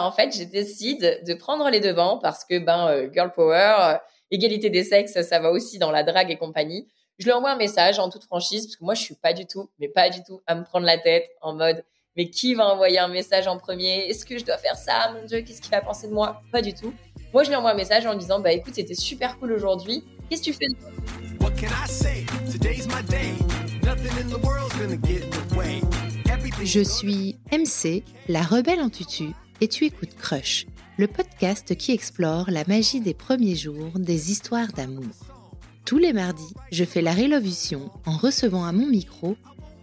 En fait, je décide de prendre les devants parce que ben girl power, égalité des sexes, ça va aussi dans la drague et compagnie. Je lui envoie un message en toute franchise parce que moi je suis pas du tout, mais pas du tout à me prendre la tête en mode mais qui va envoyer un message en premier? Est-ce que je dois faire ça? Mon Dieu, qu'est-ce qu'il va penser de moi? Pas du tout. Moi, je lui envoie un message en disant Bah écoute, c'était super cool aujourd'hui. Qu'est-ce que tu fais Je suis MC, la rebelle en tutu, et tu écoutes Crush, le podcast qui explore la magie des premiers jours des histoires d'amour. Tous les mardis, je fais la révolution en recevant à mon micro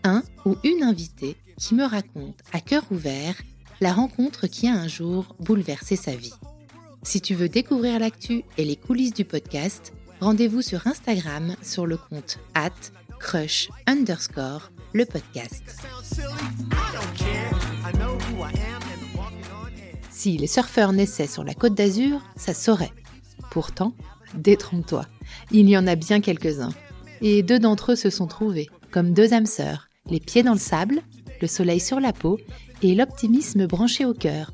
un ou une invitée qui me raconte à cœur ouvert la rencontre qui a un jour bouleversé sa vie. Si tu veux découvrir l'actu et les coulisses du podcast, rendez-vous sur Instagram sur le compte at crush underscore le podcast. Si les surfeurs naissaient sur la côte d'Azur, ça saurait. Pourtant, détrompe-toi, il y en a bien quelques-uns. Et deux d'entre eux se sont trouvés, comme deux âmes sœurs, les pieds dans le sable, le soleil sur la peau et l'optimisme branché au cœur.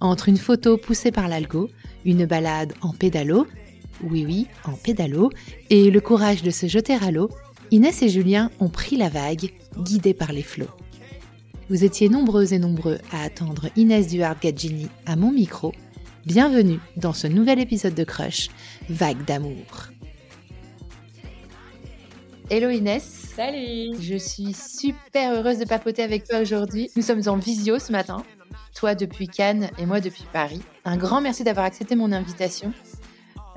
Entre une photo poussée par l'algo, une balade en pédalo, oui oui, en pédalo, et le courage de se jeter à l'eau, Inès et Julien ont pris la vague, guidés par les flots. Vous étiez nombreux et nombreux à attendre Inès Duarte-Gadgini à mon micro. Bienvenue dans ce nouvel épisode de Crush, Vague d'amour. Hello Inès. Salut. Je suis super heureuse de papoter avec toi aujourd'hui. Nous sommes en visio ce matin. Toi depuis Cannes et moi depuis Paris. Un grand merci d'avoir accepté mon invitation.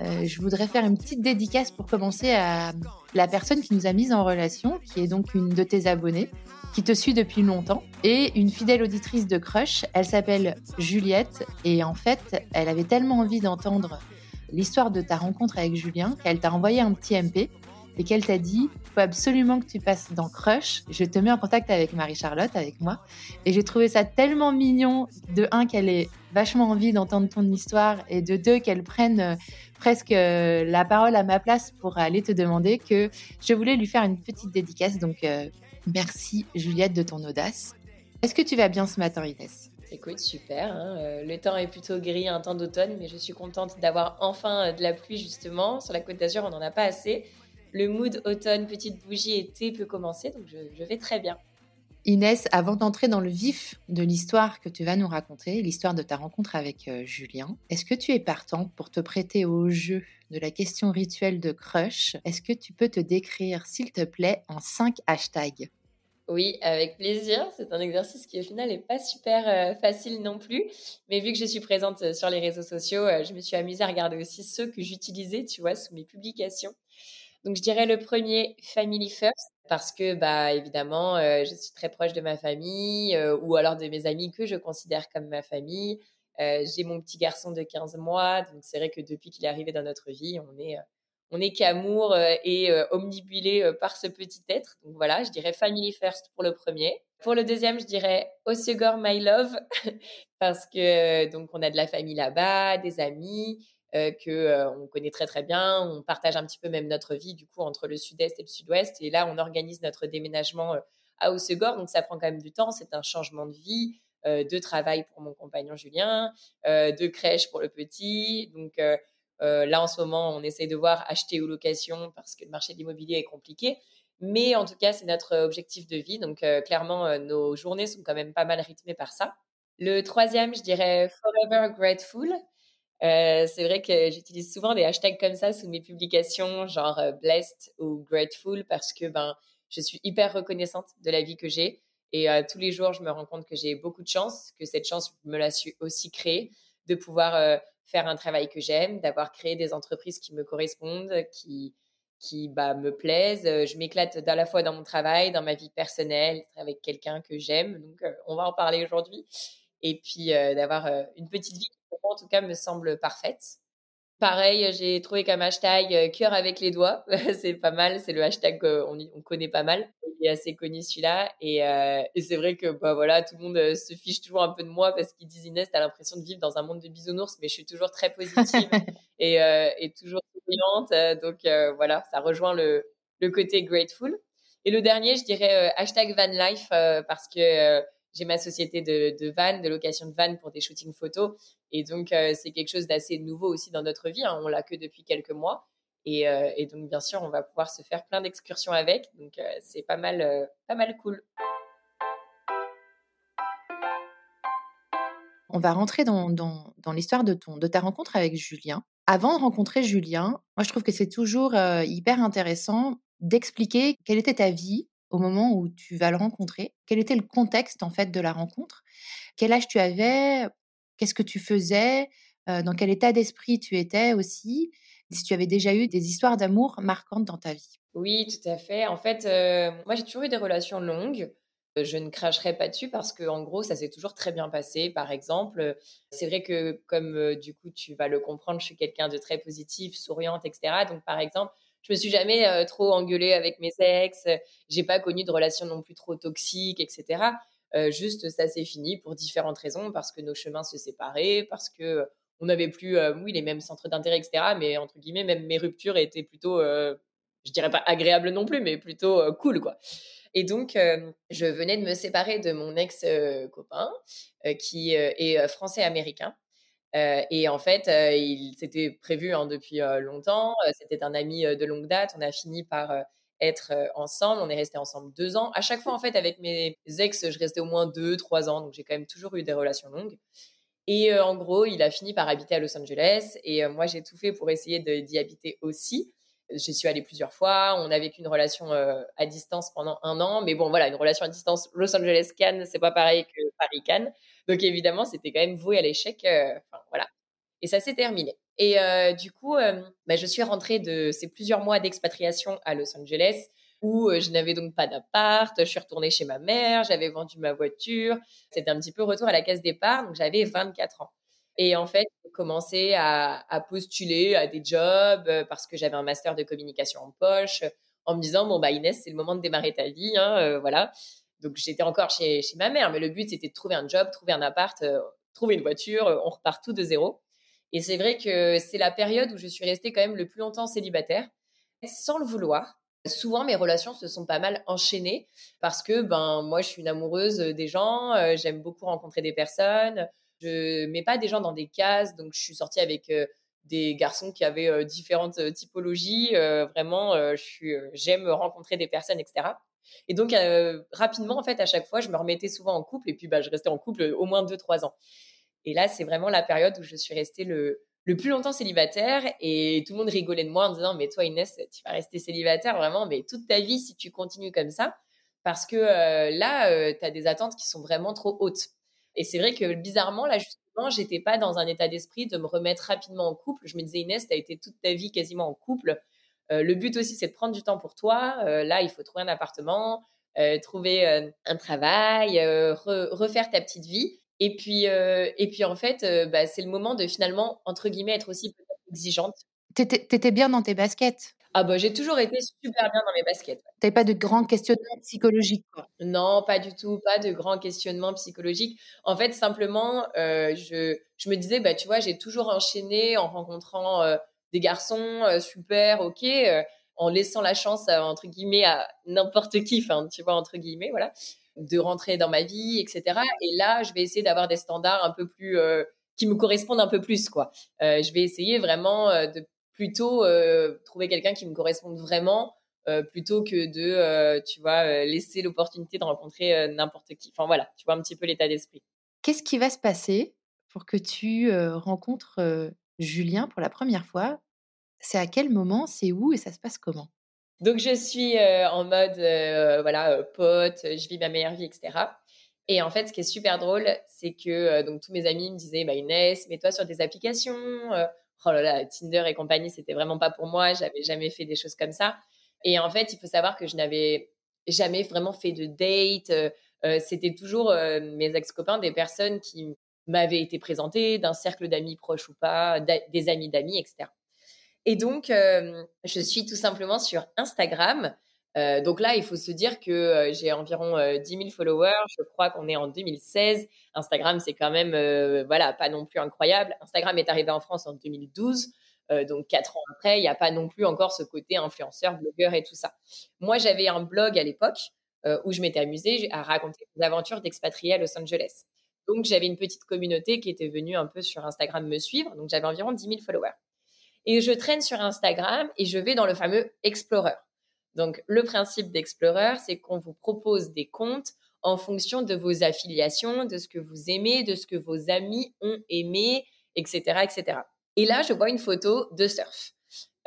Euh, je voudrais faire une petite dédicace pour commencer à la personne qui nous a mis en relation, qui est donc une de tes abonnées, qui te suit depuis longtemps, et une fidèle auditrice de Crush. Elle s'appelle Juliette, et en fait, elle avait tellement envie d'entendre l'histoire de ta rencontre avec Julien qu'elle t'a envoyé un petit MP et qu'elle t'a dit il faut absolument que tu passes dans Crush. Je te mets en contact avec Marie-Charlotte, avec moi. Et j'ai trouvé ça tellement mignon, de un, qu'elle ait vachement envie d'entendre ton histoire, et de deux, qu'elle prenne euh, presque euh, la parole à ma place pour aller te demander que je voulais lui faire une petite dédicace. Donc, euh, merci Juliette de ton audace. Est-ce que tu vas bien ce matin, Inès? Écoute, super. Hein, le temps est plutôt gris, un temps d'automne, mais je suis contente d'avoir enfin de la pluie justement. Sur la côte d'Azur, on n'en a pas assez le mood automne, petite bougie été peut commencer, donc je, vais très bien. Inès, avant d'entrer dans le vif de l'histoire que tu vas nous raconter, l'histoire de ta rencontre avec euh, Julien, est-ce que tu es partante pour te prêter au jeu de la question rituelle de crush? Est-ce que tu peux te décrire, s'il te plaît, en cinq hashtags? Oui, avec plaisir. C'est un exercice qui au final n'est pas super euh, facile non plus. Mais vu que je suis présente euh, sur les réseaux sociaux, je me suis amusée à regarder aussi ceux que j'utilisais, tu vois, sous mes publications. Donc je dirais le premier Family First parce que bah évidemment euh, je suis très proche de ma famille euh, ou alors de mes amis que je considère comme ma famille. Euh, j'ai mon petit garçon de 15 mois, donc c'est vrai que depuis qu'il est arrivé dans notre vie, on est on est qu'amour et omnibulé par ce petit être. Donc voilà, je dirais Family First pour le premier. Pour le deuxième, je dirais Osegor My Love parce que donc on a de la famille là-bas, des amis. Euh, que euh, on connaît très très bien. On partage un petit peu même notre vie du coup entre le sud-est et le sud-ouest. Et là, on organise notre déménagement euh, à Haussegor, donc ça prend quand même du temps. C'est un changement de vie, de travail pour mon compagnon Julien, de crèche pour le petit. Donc là, en ce moment, on essaye de voir acheter ou location parce que le marché de l'immobilier est compliqué. Mais en tout cas, c'est notre objectif de vie. Donc clairement, nos journées sont quand même pas mal rythmées par ça. Le troisième, je dirais Forever Grateful. Euh, c'est vrai que j'utilise souvent des hashtags comme ça sous mes publications, genre euh, blessed ou grateful, parce que ben, je suis hyper reconnaissante de la vie que j'ai. Et euh, tous les jours, je me rends compte que j'ai beaucoup de chance, que cette chance, me la suis aussi créée, de pouvoir faire un travail que j'aime, d'avoir créé des entreprises qui me correspondent, qui, qui bah, me plaisent. Je m'éclate à la fois dans mon travail, dans ma vie personnelle, avec quelqu'un que j'aime. Donc, on va en parler aujourd'hui. Et puis, d'avoir une petite vie en tout cas, me semble parfaite. Pareil, j'ai trouvé comme hashtag cœur avec les doigts. c'est pas mal, c'est le hashtag qu'on on connaît pas mal. Il est assez connu celui-là. Et, euh, et c'est vrai que bah, voilà, tout le monde se fiche toujours un peu de moi parce qu'ils disent Inès, t'as l'impression de vivre dans un monde de bisounours, mais je suis toujours très positive et, et, toujours souriante. Donc voilà, ça rejoint le, le, côté grateful. Et le dernier, je dirais hashtag van life parce que j'ai ma société de, van, de location de van pour des shootings photos. Et donc, c'est quelque chose d'assez nouveau aussi dans notre vie. Hein. On l'a que depuis quelques mois. Et, et, donc, bien sûr, on va pouvoir se faire plein d'excursions avec. Donc, c'est pas mal, pas mal cool. On va rentrer dans, dans, dans l'histoire de, ton, de ta rencontre avec Julien. Avant de rencontrer Julien, moi je trouve que c'est toujours hyper intéressant d'expliquer quelle était ta vie au moment où tu vas le rencontrer, quel était le contexte en fait de la rencontre, quel âge tu avais, qu'est-ce que tu faisais, dans quel état d'esprit tu étais aussi, si tu avais déjà eu des histoires d'amour marquantes dans ta vie? Oui, tout à fait. En fait, moi j'ai toujours eu des relations longues. Euh, je ne cracherai pas dessus parce que en gros, ça s'est toujours très bien passé. Par exemple, c'est vrai que comme euh, du coup, tu vas le comprendre, je suis quelqu'un de très positif, souriante, etc. Donc, par exemple, je me suis jamais euh, trop engueulée avec mes ex. J'ai pas connu de relations non plus trop toxiques, etc. juste, ça s'est fini pour différentes raisons, parce que nos chemins se séparaient, parce que on n'avait plus, oui, les mêmes centres d'intérêt, etc. Mais entre guillemets, même mes ruptures étaient plutôt, je dirais pas agréables non plus, mais plutôt cool, quoi. Et donc, je venais de me séparer de mon ex-copain qui est français-américain. Et en fait, il s'était prévu hein, depuis longtemps. C'était un ami de longue date. On a fini par être ensemble. On est resté ensemble deux ans. À chaque fois, en fait, avec mes ex, je restais au moins deux, trois ans. Donc, j'ai quand même toujours eu des relations longues. Et en gros, il a fini par habiter à Los Angeles. Et moi, j'ai tout fait pour essayer d'y habiter aussi. J'y suis allée plusieurs fois. On a vécu une relation euh, à distance pendant un an. Mais bon, voilà, une relation à distance Los Angeles-Cannes, c'est pas pareil que Paris-Cannes. Donc évidemment, c'était quand même voué à l'échec. Euh, voilà. Et ça s'est terminé. Et euh, du coup, bah, je suis rentrée de ces plusieurs mois d'expatriation à Los Angeles où je n'avais donc pas d'appart. Je suis retournée chez ma mère. J'avais vendu ma voiture. C'était un petit peu retour à la case départ. Donc j'avais 24 ans. Et en fait, j'ai commencé à, postuler à des jobs euh, parce que j'avais un master de communication en poche, en me disant bon bah Inès, c'est le moment de démarrer ta vie, hein, euh, voilà. Donc j'étais encore chez, chez ma mère, mais le but c'était de trouver un job, trouver un appart, euh, trouver une voiture. on repart tout de zéro. Et c'est vrai que c'est la période où je suis restée quand même le plus longtemps célibataire, sans le vouloir. Souvent, mes relations se sont pas mal enchaînées parce que ben moi, je suis une amoureuse des gens, j'aime beaucoup rencontrer des personnes. Je mets pas des gens dans des cases, donc je suis sortie avec euh, des garçons qui avaient euh, différentes euh, typologies. vraiment, j'aime rencontrer des personnes, etc. Et donc rapidement, en fait, à chaque fois, je me remettais souvent en couple et puis bah, je restais en couple au moins 2-3 ans. Et là, c'est vraiment la période où je suis restée le, le plus longtemps célibataire et tout le monde rigolait de moi en disant mais toi Inès tu vas rester célibataire vraiment mais toute ta vie si tu continues comme ça parce que là tu as des attentes qui sont vraiment trop hautes et c'est vrai que bizarrement, là, justement, j'étais pas dans un état d'esprit de me remettre rapidement en couple. Je me disais, Inès, tu as été toute ta vie quasiment en couple. Euh, le but aussi, c'est de prendre du temps pour toi. Euh, là, il faut trouver un appartement, euh, trouver un travail, refaire ta petite vie. Et puis, et puis en fait, bah, c'est le moment de finalement, entre guillemets, être aussi exigeante. T'étais bien dans tes baskets ah bah j'ai toujours été super bien dans mes baskets. T'avais pas de grands questionnements psychologiques quoi? Non, pas du tout, pas de grands questionnements psychologiques. En fait, simplement, euh, je, je me disais, bah tu vois, j'ai toujours enchaîné en rencontrant euh, des garçons euh, super, ok, en laissant la chance entre guillemets à n'importe qui, enfin tu vois entre guillemets, voilà, de rentrer dans ma vie, etc. Et là, je vais essayer d'avoir des standards un peu plus qui me correspondent un peu plus quoi. je vais essayer vraiment de plutôt euh, trouver quelqu'un qui me corresponde vraiment euh, plutôt que de, euh, tu vois, laisser l'opportunité de rencontrer n'importe qui. Enfin voilà, tu vois un petit peu l'état d'esprit. Qu'est-ce qui va se passer pour que tu rencontres Julien pour la première fois? C'est à quel moment? C'est où? Et ça se passe comment? Donc je suis en mode, voilà, pote, je vis ma meilleure vie, etc. Et en fait, ce qui est super drôle, c'est que donc tous mes amis me disaient, bah Inès, mets-toi sur des applications, oh là là, Tinder et compagnie, c'était vraiment pas pour moi. J'avais jamais fait des choses comme ça. Et en fait, il faut savoir que je n'avais jamais vraiment fait de date. Euh, euh, c'était toujours euh, mes ex-copains, des personnes qui m'avaient été présentées d'un cercle d'amis proches ou pas, des amis d'amis, etc. Et donc, je suis tout simplement sur Instagram euh, donc là, il faut se dire que euh, j'ai environ 10 euh, 000 followers. Je crois qu'on est en 2016. Instagram, c'est quand même, voilà, pas non plus incroyable. Instagram est arrivé en France en 2012. donc quatre ans après, il n'y a pas non plus encore ce côté influenceur, blogueur et tout ça. Moi, j'avais un blog à l'époque où je m'étais amusée à raconter des aventures d'expatriés à Los Angeles. Donc, j'avais une petite communauté qui était venue un peu sur Instagram me suivre. Donc, j'avais environ 10 000 followers. Et je traîne sur Instagram et je vais dans le fameux Explorer. Donc, le principe d'Explorer, c'est qu'on vous propose des comptes en fonction de vos affiliations, de ce que vous aimez, de ce que vos amis ont aimé, etc., etc. Et là, je vois une photo de surf.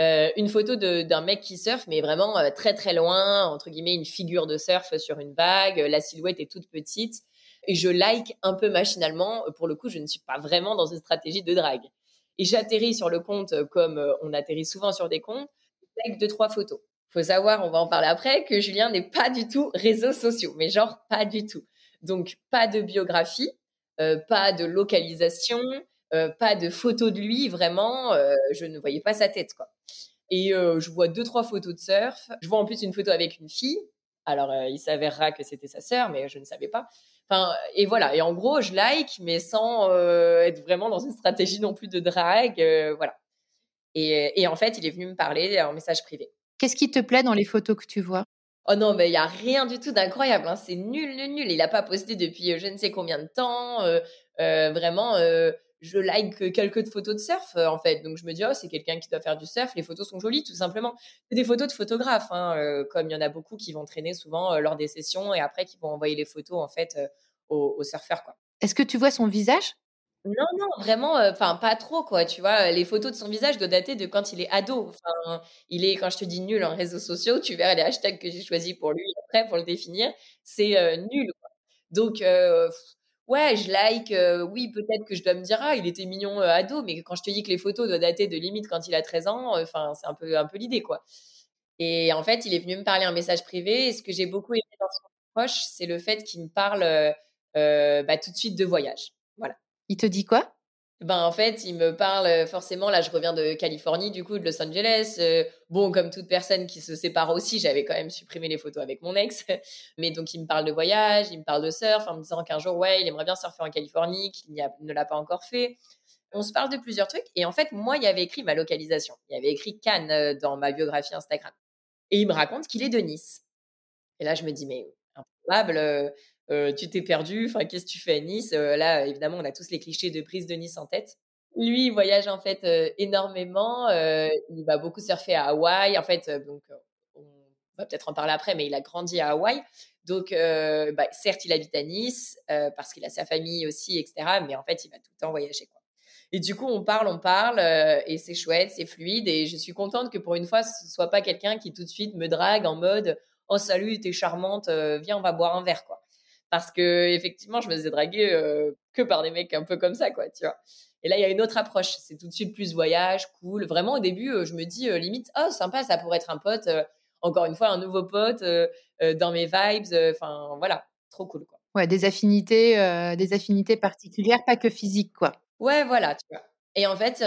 Euh, une photo d'un mec qui surfe, mais vraiment euh, très très loin, entre guillemets, une figure de surf sur une vague. La silhouette est toute petite. Et je like un peu machinalement. Pour le coup, je ne suis pas vraiment dans une stratégie de drague. Et j'atterris sur le compte euh, comme on atterrit souvent sur des comptes, avec deux, trois photos. Faut savoir, on va en parler après, que Julien n'est pas du tout réseaux sociaux, mais genre pas du tout. Donc, pas de biographie, pas de localisation, euh, pas de photos de lui, vraiment, euh, je ne voyais pas sa tête, quoi. Et euh, je vois deux, trois photos de surf. Je vois en plus une photo avec une fille. Alors, il s'avérera que c'était sa sœur, mais je ne savais pas. Enfin, et voilà. Et en gros, je like, mais sans être vraiment dans une stratégie non plus de drague. voilà. Et, et, en fait, il est venu me parler en message privé. Qu'est-ce qui te plaît dans les photos que tu vois? Oh non, mais il y a rien du tout d'incroyable. Hein. C'est nul, nul, nul. Il n'a pas posté depuis je ne sais combien de temps. vraiment, je like quelques photos de surf euh, en fait. Donc je me dis oh c'est quelqu'un qui doit faire du surf. Les photos sont jolies tout simplement. C'est des photos de photographes, hein, euh, comme il y en a beaucoup qui vont traîner souvent euh, lors des sessions et après qui vont envoyer les photos en fait aux, surfeurs. Est-ce que tu vois son visage? Non, non, vraiment, enfin, pas trop, quoi. Tu vois, les photos de son visage doivent dater de quand il est ado. Il est, quand je te dis nul en réseaux sociaux, tu verras les hashtags que j'ai choisis pour lui après, pour le définir. C'est nul, quoi. Donc, Ouais, je like. Euh, oui, peut-être que je dois me dire, ah, il était mignon euh, ado, mais quand je te dis que les photos doivent dater de limite quand il a 13 ans, enfin, c'est un peu, un peu l'idée, quoi. Et en fait, il est venu me parler en message privé. Ce que j'ai beaucoup aimé dans son approche, c'est le fait qu'il me parle euh, bah, tout de suite de voyage. Voilà. Il te dit quoi? Ben, en fait, il me parle euh, forcément, là je reviens de Californie, du coup de Los Angeles. Euh, bon, comme toute personne qui se sépare aussi, j'avais quand même supprimé les photos avec mon ex. Mais donc il me parle de voyage, il me parle de surf, en me disant qu'un jour, ouais, il aimerait bien surfer en Californie, qu'il ne l'a pas encore fait. On se parle de plusieurs trucs. Et en fait, moi, il y avait écrit ma localisation. Il y avait écrit Cannes euh, dans ma biographie Instagram. Et il me raconte qu'il est de Nice. Et là, je me dis, mais improbable tu t'es perdu, enfin, qu'est-ce que tu fais à Nice? Là, évidemment, on a tous les clichés de prise de Nice en tête. Lui, il voyage en fait énormément. il va beaucoup surfer à Hawaï. En fait, donc, on va peut-être en parler après, mais il a grandi à Hawaï. Donc, bah, certes, il habite à Nice parce qu'il a sa famille aussi, etc. Mais en fait, il va tout le temps voyager. Et du coup, on parle, on parle, et c'est chouette, c'est fluide. Et je suis contente que pour une fois, ce soit pas quelqu'un qui tout de suite me drague en mode Oh, salut, t'es charmante, viens, on va boire un verre, quoi parce que effectivement, je me faisais draguer euh, que par des mecs un peu comme ça, quoi, tu vois. Et là, il y a une autre approche. C'est tout de suite plus voyage, cool. Vraiment, au début, euh, je me dis euh, limite, oh, sympa, ça pourrait être un pote. encore une fois, un nouveau pote dans mes vibes. Enfin, voilà, trop cool, quoi. Ouais, des affinités, des affinités particulières, pas que physiques, quoi. Ouais, voilà, tu vois. Et en fait,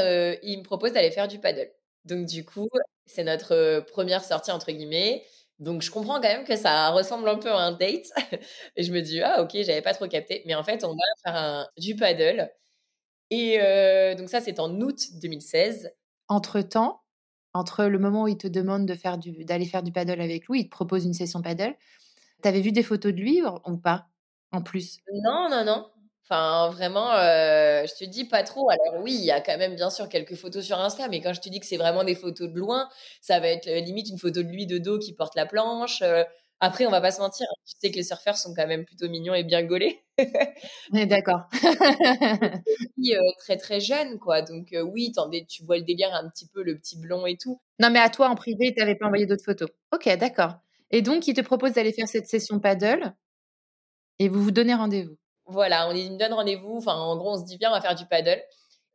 il me propose d'aller faire du paddle. Donc, du coup, c'est notre première sortie, entre guillemets. Donc, je comprends quand même que ça ressemble un peu à un date. et je me dis, ah, ok, j'avais pas trop capté. Mais en fait, on va faire un, du paddle. Et euh, donc, ça, c'est en août 2016. Entre-temps, entre le moment où il te demande de faire du, d'aller faire du paddle avec lui, il te propose une session paddle. T'avais vu des photos de lui ou pas En plus? Non, non, non. Enfin, vraiment, euh, je te dis pas trop. Alors oui, il y a quand même bien sûr quelques photos sur Insta, mais quand je te dis que c'est vraiment des photos de loin, ça va être euh, limite une photo de lui de dos qui porte la planche. Euh. après, on va pas se mentir, hein, tu sais que les surfeurs sont quand même plutôt mignons et bien gaulés. d'accord. très très jeune, quoi. Donc oui, tu vois le délire un petit peu, le petit blond et tout. Non, mais à toi en privé, tu n'avais pas envoyé d'autres photos. Ok, d'accord. Et donc, il te propose d'aller faire cette session paddle et vous vous donnez rendez-vous. Voilà, on me donne rendez-vous. Enfin, en gros, on se dit bien, on va faire du paddle.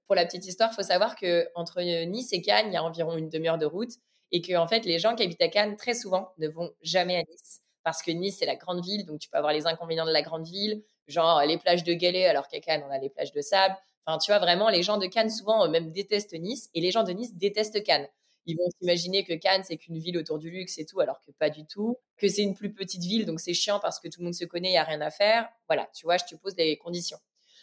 Pour la petite histoire, il faut savoir que entre Nice et Cannes, il y a environ une demi-heure de route et que en fait, les gens qui habitent à Cannes très souvent ne vont jamais à Nice parce que Nice c'est la grande ville, donc tu peux avoir les inconvénients de la grande ville, genre les plages de galets alors qu'à Cannes on a les plages de sable. Enfin, tu vois vraiment, les gens de Cannes souvent même détestent Nice et les gens de Nice détestent Cannes ils vont s'imaginer que Cannes, c'est qu'une ville autour du luxe et tout, alors que pas du tout. Que c'est une plus petite ville, donc c'est chiant parce que tout le monde se connaît, il n'y a rien à faire. Voilà, tu vois, je te pose les conditions.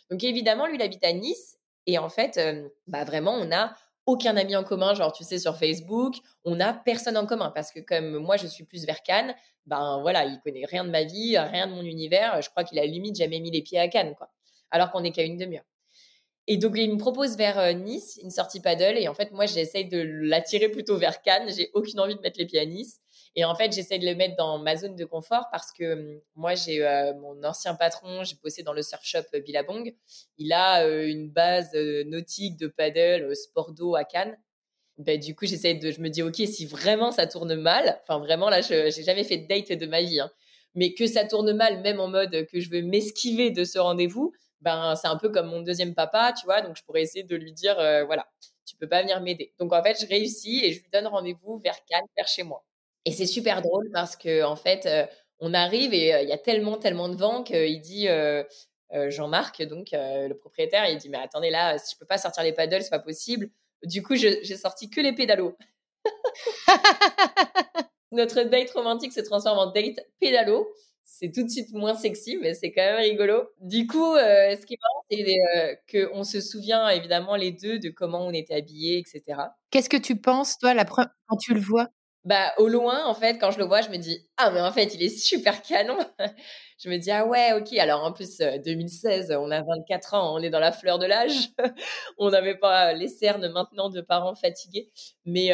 Donc évidemment, lui, il habite à Nice. Et en fait, euh, bah vraiment, on n'a aucun ami en commun, genre tu sais sur Facebook, on n'a personne en commun parce que comme moi je suis plus vers Cannes, ben voilà, il connaît rien de ma vie, rien de mon univers. Je crois qu'il a limite jamais mis les pieds à Cannes, quoi. Alors qu'on est qu'à une demi-heure. Et donc il me propose vers euh, Nice une sortie paddle et en fait moi j'essaye de l'attirer plutôt vers Cannes. J'ai aucune envie de mettre les pieds à Nice. Et en fait, j'essaie de le mettre dans ma zone de confort parce que hum, moi, j'ai euh, mon ancien patron, j'ai bossé dans le surf shop euh, Billabong. Il a une base nautique de paddle, sport d'eau à Cannes. Ben, du coup, j'essaie de, je me dis, OK, si vraiment ça tourne mal, enfin vraiment, là, je n'ai jamais fait de date de ma vie, hein, mais que ça tourne mal, même en mode que je veux m'esquiver de ce rendez-vous, ben, c'est un peu comme mon deuxième papa, tu vois, donc je pourrais essayer de lui dire, voilà, tu peux pas venir m'aider. Donc en fait, je réussis et je lui donne rendez-vous vers Cannes, vers chez moi. Et c'est super drôle parce que en fait, euh, on arrive et euh, il y a tellement, tellement de vent qu'il dit euh, Jean-Marc, donc le propriétaire, il dit mais attendez là, si je peux pas sortir les paddles, c'est pas possible. Du coup, j'ai sorti que les pédalos. Notre date romantique se transforme en date pédalo. C'est tout de suite moins sexy, mais c'est quand même rigolo. Du coup, ce qui est marrant, c'est qu'on se souvient évidemment les deux de comment on était habillés, etc. Qu'est-ce que tu penses, toi, la quand tu le vois? Bah, au loin, en fait, quand je le vois, je me dis, ah, mais en fait, il est super canon. je me dis, ah ouais, ok. Alors, en plus, 2016, on a 24 ans, on est dans la fleur de l'âge. on n'avait pas les cernes maintenant de parents fatigués. Mais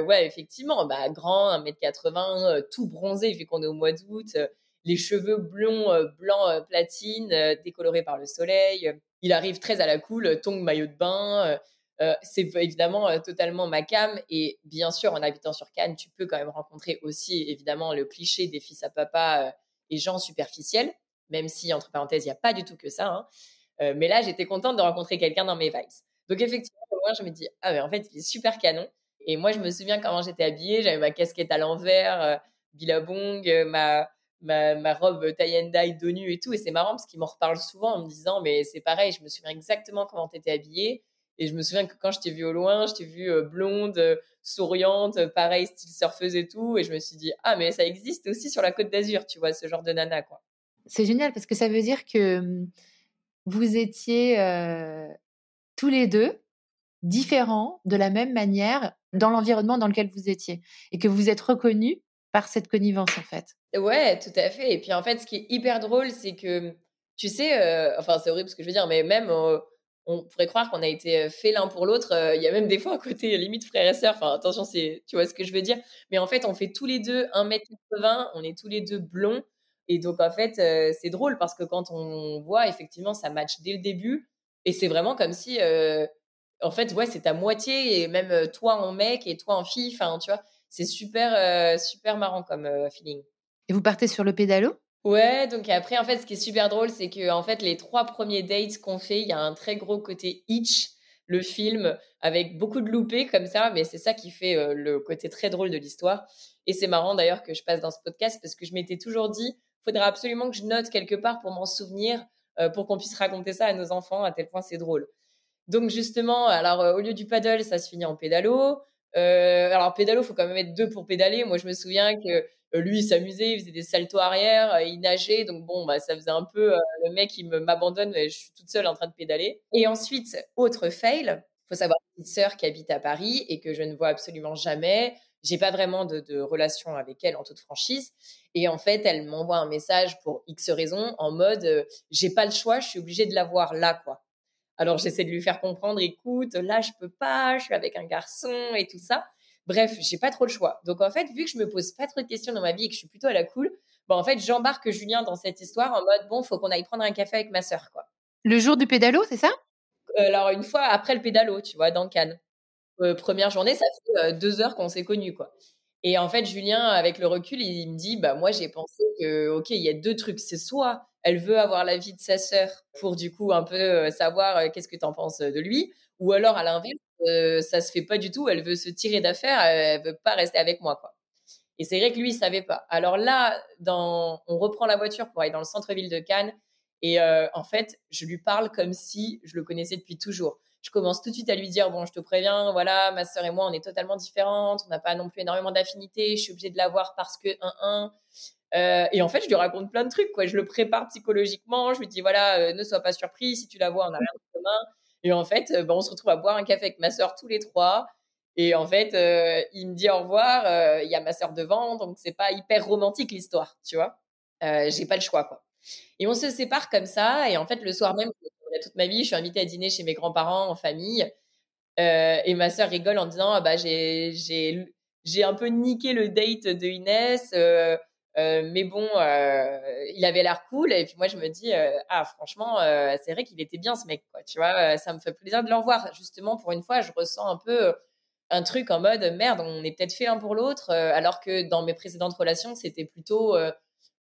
ouais, effectivement, bah, grand, 1m80, tout bronzé vu qu'on est au mois d'août. Les cheveux blonds, blancs, platine, décolorés par le soleil. Il arrive très à la cool, tongue, maillot de bain euh, c'est évidemment euh, totalement ma cam. Et bien sûr, en habitant sur Cannes, tu peux quand même rencontrer aussi évidemment le cliché des fils à papa euh, et gens superficiels, même si, entre parenthèses, il n'y a pas du tout que ça. Hein. mais là, j'étais contente de rencontrer quelqu'un dans mes vibes. Donc effectivement, moi, je me dis, ah mais en fait, il est super canon. Et moi, je me souviens comment j'étais habillée. J'avais ma casquette à l'envers, Billabong, ma, ma, ma, robe tie and dye d'ONU et tout. Et c'est marrant parce qu'il m'en reparle souvent en me disant, mais c'est pareil, je me souviens exactement comment tu étais habillée. Et je me souviens que quand je t'ai vue au loin, je t'ai vue euh, blonde, euh, souriante, euh, pareil, style surfeuse et tout. Et je me suis dit, ah, mais ça existe aussi sur la côte d'Azur, tu vois, ce genre de nana, quoi. C'est génial parce que ça veut dire que mmh, vous étiez tous les deux différents de la même manière dans l'environnement dans lequel vous étiez et que vous êtes reconnus par cette connivence, en fait. Ouais, tout à fait. Et puis, en fait, ce qui est hyper drôle, c'est que, tu sais, enfin, c'est horrible ce que je veux dire, mais même on pourrait croire qu'on a été euh, fait l'un pour l'autre. Euh, il y a même des fois à côté limite frères et sœurs. Enfin, attention, c'est, tu vois ce que je veux dire. Mais en fait, on fait tous les deux 1m80, on est tous les deux blonds. Et donc, en fait, euh, c'est drôle parce que quand on voit, effectivement, ça match dès le début. Et c'est vraiment comme si, en fait, ouais, c'est ta moitié et même toi en mec et toi en fille. Enfin, tu vois, c'est super, super marrant comme feeling. Et vous partez sur le pédalo? Ouais, donc après, en fait, ce qui est super drôle, c'est que en fait, les trois premiers dates qu'on fait, il y a un très gros côté itch, le film, avec beaucoup de loupés comme ça, mais c'est ça qui fait euh, le côté très drôle de l'histoire. Et c'est marrant d'ailleurs que je passe dans ce podcast parce que je m'étais toujours dit, faudra absolument que je note quelque part pour m'en souvenir, euh, pour qu'on puisse raconter ça à nos enfants, à tel point c'est drôle. Donc justement, alors euh, au lieu du paddle, ça se finit en pédalo. Alors pédalo, faut quand même être deux pour pédaler. Moi, je me souviens que euh, lui, il s'amusait, il faisait des saltos arrière, euh, il nageait. Donc bon, bah, ça faisait un peu euh, le mec, il m'abandonne, je suis toute seule en train de pédaler. Et ensuite, autre fail, faut savoir une sœur qui habite à Paris et que je ne vois absolument jamais. J'ai pas vraiment de, relation avec elle en toute franchise. Et en fait, elle m'envoie un message pour X raisons en mode j'ai pas le choix, je suis obligée de la voir là, quoi. Alors j'essaie de lui faire comprendre, écoute, là je peux pas, je suis avec un garçon et tout ça. Bref, j'ai pas trop le choix. Donc en fait, vu que je me pose pas trop de questions dans ma vie et que je suis plutôt à la cool, bon en fait, j'embarque Julien dans cette histoire en mode bon, faut qu'on aille prendre un café avec ma sœur quoi. Le jour du pédalo, c'est ça? Euh, Alors une fois après le pédalo, tu vois, dans Cannes. Euh, première journée, ça fait euh, deux heures qu'on s'est connus quoi. Et en fait, Julien, avec le recul, il me dit bah moi j'ai pensé que ok, il y a deux trucs, c'est soit elle veut avoir la vie de sa sœur pour du coup un peu savoir qu'est-ce que tu en penses de lui, ou alors à l'inverse euh, ça se fait pas du tout. Elle veut se tirer d'affaire, elle veut pas rester avec moi. Et c'est vrai que lui, il savait pas. Alors là, dans, on reprend la voiture pour aller dans le centre-ville de Cannes. Et euh, en fait, je lui parle comme si je le connaissais depuis toujours. Je commence tout de suite à lui dire bon, je te préviens, voilà, ma sœur et moi, on est totalement différentes. On n'a pas non plus énormément d'affinités. Je suis obligée de la voir parce que un un. Euh, et en fait, je lui raconte plein de trucs. Quoi. Je le prépare psychologiquement. Je lui dis voilà, ne sois pas surpris si tu la vois, on n'a rien de commun. Et en fait, ben, on se retrouve à boire un café avec ma sœur tous les trois. Et en fait, euh, il me dit au revoir. Euh, il y a ma sœur devant, donc c'est pas hyper romantique l'histoire, tu vois. Euh, j'ai pas le choix, quoi. Et on se sépare comme ça. Et en fait, le soir même, toute ma vie, je suis invitée à dîner chez mes grands-parents en famille. et ma sœur rigole en disant ah bah j'ai j'ai un peu niqué le date de Inès. Mais bon, il avait l'air cool. Et puis moi, je me dis, ah, franchement, c'est vrai qu'il était bien ce mec, quoi. Tu vois, ça me fait plaisir de le revoir. Justement, pour une fois, je ressens un peu un truc en mode merde, on est peut-être fait un pour l'autre, euh, alors que dans mes précédentes relations, c'était plutôt euh,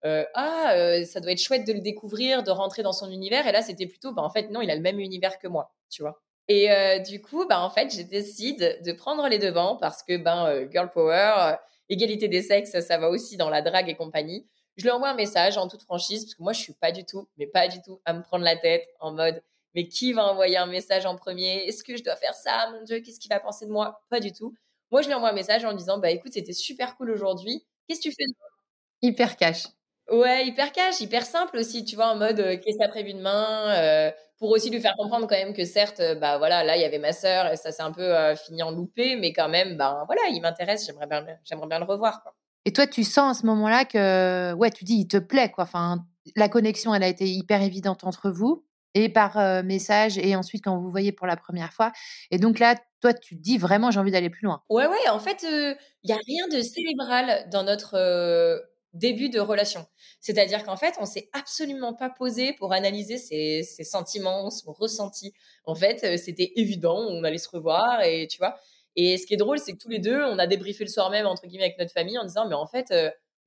euh, ah, ça doit être chouette de le découvrir, de rentrer dans son univers. Et là, c'était plutôt bah, en fait, non, il a le même univers que moi, tu vois. Et du coup, bah, en fait, je décide de prendre les devants parce que ben, girl power, égalité des sexes, ça va aussi dans la drague et compagnie. Je lui envoie un message en toute franchise parce que moi, je suis pas du tout, mais pas du tout à me prendre la tête en mode mais qui va envoyer un message en premier? Est-ce que je dois faire ça? Mon Dieu, qu'est-ce qu'il va penser de moi? Pas du tout. Moi, je lui envoie un message en disant, bah écoute, c'était super cool aujourd'hui. Qu'est-ce que tu fais Hyper cash. Ouais, hyper cash, hyper simple aussi, tu vois, en mode euh, qu'est-ce que t'as prévu demain euh, Pour aussi lui faire comprendre quand même que certes, euh, bah voilà, là il y avait ma sœur et ça s'est un peu fini en loupé, mais quand même, bah voilà, il m'intéresse, j'aimerais bien, j'aimerais bien le revoir. Quoi. Et toi, tu sens à ce moment-là que, ouais, tu dis, il te plaît, quoi. Enfin, la connexion, elle a été hyper évidente entre vous et par message et ensuite quand vous voyez pour la première fois. Et donc là, toi, tu te dis vraiment j'ai envie d'aller plus loin. Ouais, ouais, en fait, il n'y a rien de cérébral dans notre début de relation. C'est-à-dire qu'en fait, on s'est absolument pas posé pour analyser ses, sentiments, son ressenti. En fait, c'était évident, on allait se revoir et tu vois. Et ce qui est drôle, c'est que tous les deux, on a débriefé le soir même, entre guillemets, avec notre famille en disant, mais en fait,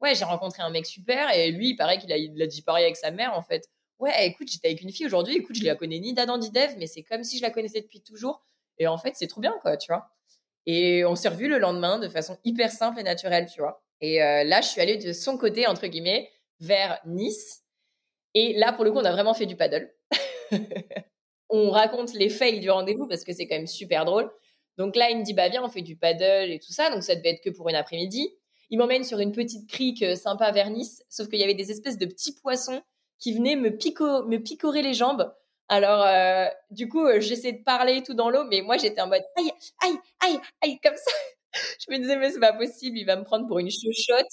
ouais, j'ai rencontré un mec super et lui, il paraît qu'il a, il dit pareil avec sa mère, en fait ouais, écoute, j'étais avec une fille aujourd'hui, écoute, je la connais ni d'Adam ni d'Eve, mais c'est comme si je la connaissais depuis toujours. Et en fait, c'est trop bien, quoi, tu vois. Et on s'est revus le lendemain de façon hyper simple et naturelle, tu vois. Et euh, là, je suis allée de son côté, entre guillemets, vers Nice. Et là, pour le coup, on a vraiment fait du paddle. on raconte les fails du rendez-vous parce que c'est quand même super drôle. Donc là, il me dit, bah viens, on fait du paddle et tout ça. Donc ça devait être que pour une après-midi. Il m'emmène sur une petite crique euh, sympa vers Nice, sauf qu'il y avait des espèces de petits poissons qui venait me, me picorer les jambes. Alors, euh, du coup, j'essaie de parler tout dans l'eau, mais moi, j'étais en mode aïe, aïe, aïe, aïe, comme ça. Je me disais, mais c'est pas possible, il va me prendre pour une chuchote.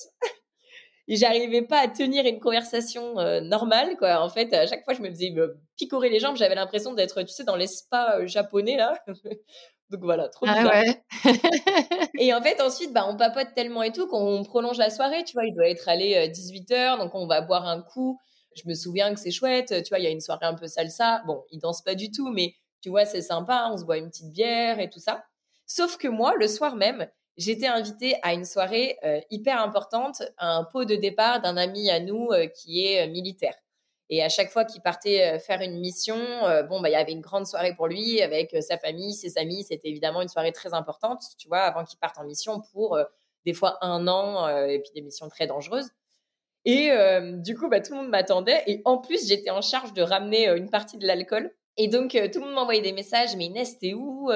Et j'arrivais pas à tenir une conversation euh, normale, quoi. En fait, à chaque fois, je me faisais me picorer les jambes, j'avais l'impression d'être, tu sais, dans les spas japonais, là. Donc voilà, trop ah. Ouais. et en fait, ensuite, bah, on papote tellement et tout qu'on prolonge la soirée, tu vois. Il doit être allé 18h, donc on va boire un coup je me souviens que c'est chouette, tu vois, il y a une soirée un peu salsa. Bon, ils dansent pas du tout, mais tu vois, c'est sympa, on se boit une petite bière et tout ça. Sauf que moi, le soir même, j'étais invitée à une soirée euh, hyper importante, un pot de départ d'un ami à nous euh, qui est euh, militaire. Et à chaque fois qu'il partait faire une mission, bon, bah, il y avait une grande soirée pour lui avec sa famille, ses amis. C'était évidemment une soirée très importante, tu vois, avant qu'il parte en mission pour des fois un an et puis des missions très dangereuses. Et du coup, bah, tout le monde m'attendait. Et en plus, j'étais en charge de ramener une partie de l'alcool. Et donc, tout le monde m'envoyait des messages. Mais Inès, t'es où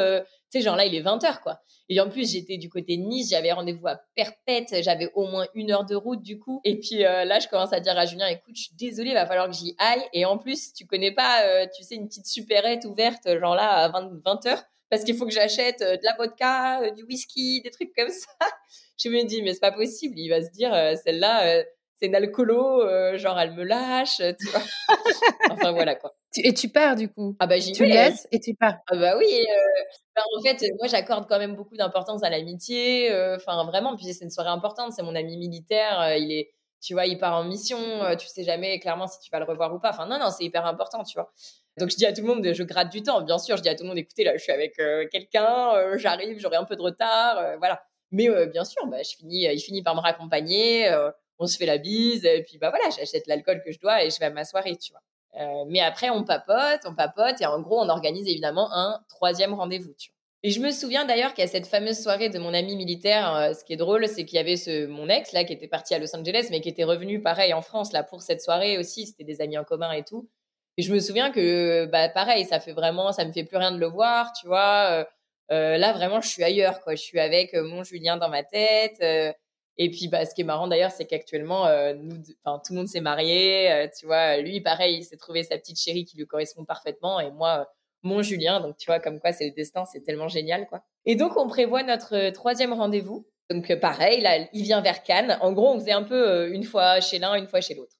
Tu sais, genre là, il est 20h, quoi. Et en plus, j'étais du côté de Nice. J'avais rendez-vous à Perpète. J'avais au moins une heure de route, du coup. Et puis là, je commence à dire à Julien, écoute, je suis désolée, il va falloir que j'y aille. Et en plus, tu connais pas, tu sais, une petite supérette ouverte, genre là, à 20, h parce qu'il faut que j'achète de la vodka, du whisky, des trucs comme ça. Je me dis, mais c'est pas possible. Il va se dire, celle-là, c'est une alcoolo, euh, genre elle me lâche, tu vois. enfin voilà quoi. Et tu pars du coup Ah bah j'y Tu laisses et tu pars. Ah bah oui. Euh, bah, en fait, moi j'accorde quand même beaucoup d'importance à l'amitié. Euh, enfin vraiment, puis c'est une soirée importante. C'est mon ami militaire. il est, tu vois, il part en mission. tu sais jamais clairement si tu vas le revoir ou pas. Enfin non non, c'est hyper important, tu vois. Donc je dis à tout le monde, je gratte du temps. Bien sûr, je dis à tout le monde, écoutez là, je suis avec quelqu'un, j'arrive, j'aurai un peu de retard, voilà. Mais bien sûr, bah, je finis, il finit par me raccompagner on se fait la bise, et puis bah voilà, j'achète l'alcool que je dois et je vais à ma soirée, tu vois. Euh, mais après, on papote, on papote, et en gros, on organise évidemment un troisième rendez-vous, tu vois. Et je me souviens d'ailleurs a cette fameuse soirée de mon ami militaire. Euh, ce qui est drôle, c'est qu'il y avait ce, mon ex là qui était parti à Los Angeles, mais qui était revenu pareil en France là pour cette soirée aussi. C'était des amis en commun et tout. Et je me souviens que bah pareil, ça fait vraiment, ça me fait plus rien de le voir, tu vois. Euh, là vraiment, je suis ailleurs quoi. Je suis avec mon Julien dans ma tête. Et puis, bah, ce qui est marrant d'ailleurs, c'est qu'actuellement, euh, tout le monde s'est marié. Euh, tu vois, lui, pareil, il s'est trouvé sa petite chérie qui lui correspond parfaitement. Et moi, mon Julien. Donc, tu vois, comme quoi c'est le destin, c'est tellement génial, quoi. Et donc, on prévoit notre troisième rendez-vous. Donc, pareil, là, il vient vers Cannes. En gros, on faisait un peu une fois chez l'un, une fois chez l'autre.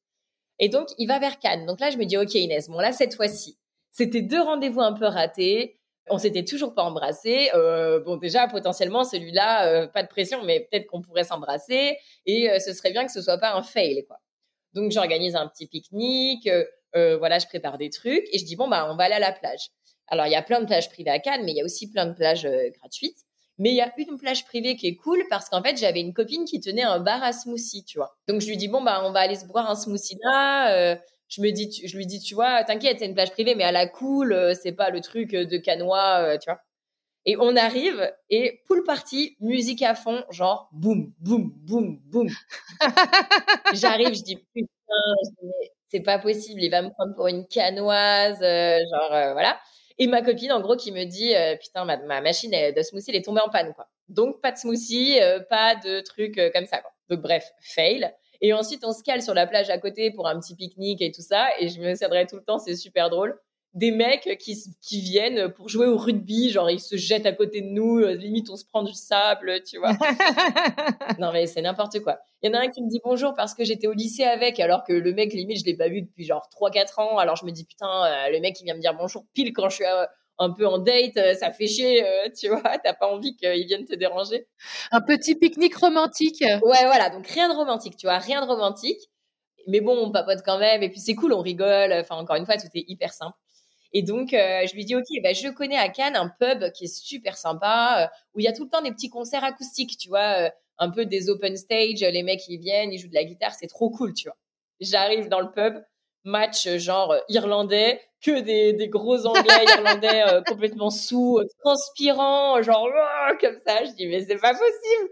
Et donc, il va vers Cannes. Donc là, je me dis, OK, Inès, bon, là, cette fois-ci, c'était deux rendez-vous un peu ratés. On s'était toujours pas embrassé. Euh, bon, déjà, potentiellement, celui-là, euh, pas de pression, mais peut-être qu'on pourrait s'embrasser. Et euh, ce serait bien que ce soit pas un fail, quoi. Donc, j'organise un petit pique-nique. voilà, je prépare des trucs. Et je dis, bon, bah, on va aller à la plage. Alors, il y a plein de plages privées à Cannes, mais il y a aussi plein de plages gratuites. Mais il y a une plage privée qui est cool parce qu'en fait, j'avais une copine qui tenait un bar à smoothie, tu vois. Donc, je lui dis, bon, bah, on va aller se boire un smoothie là je me dis, je lui dis, tu vois, t'inquiète, c'est une plage privée, mais à la cool, euh, c'est pas le truc euh, de canois, euh, tu vois. Et on arrive et pool party, musique à fond, genre boum, boum, boum, boum. J'arrive, je dis putain, c'est pas possible, il va me prendre pour une canoise, genre voilà. Et ma copine, en gros, qui me dit putain, ma, ma, machine de smoothie elle est tombée en panne quoi. Donc pas de smoothie, pas de trucs comme ça quoi. Donc bref, fail. Et ensuite, on se cale sur la plage à côté pour un petit pique-nique et tout ça. Et je me souviendrai tout le temps, c'est super drôle. Des mecs qui, qui viennent pour jouer au rugby, genre ils se jettent à côté de nous, euh, limite on se prend du sable, tu vois. non mais c'est n'importe quoi. Il y en a un qui me dit bonjour parce que j'étais au lycée avec, alors que le mec limite je l'ai pas vu depuis genre 3-4 ans. Alors je me dis putain, euh, le mec il vient me dire bonjour pile quand je suis à, un peu en date, euh, ça fait chier, euh, tu vois, t'as pas envie qu'ils viennent te déranger. Un petit pique-nique romantique. Ouais, voilà, donc rien de romantique, tu vois, rien de romantique. Mais bon, on papote quand même, et puis c'est cool, on rigole. Enfin, encore une fois, tout est hyper simple. Et donc, euh, je lui dis, OK, bah, je connais à Cannes un pub qui est super sympa, où il y a tout le temps des petits concerts acoustiques, tu vois, un peu des open stage, les mecs, ils viennent, ils jouent de la guitare, c'est trop cool, tu vois. J'arrive dans le pub, match genre irlandais, que des, des gros anglais irlandais euh, complètement sous, euh, transpirants, genre oh, comme ça. Je dis mais c'est pas possible.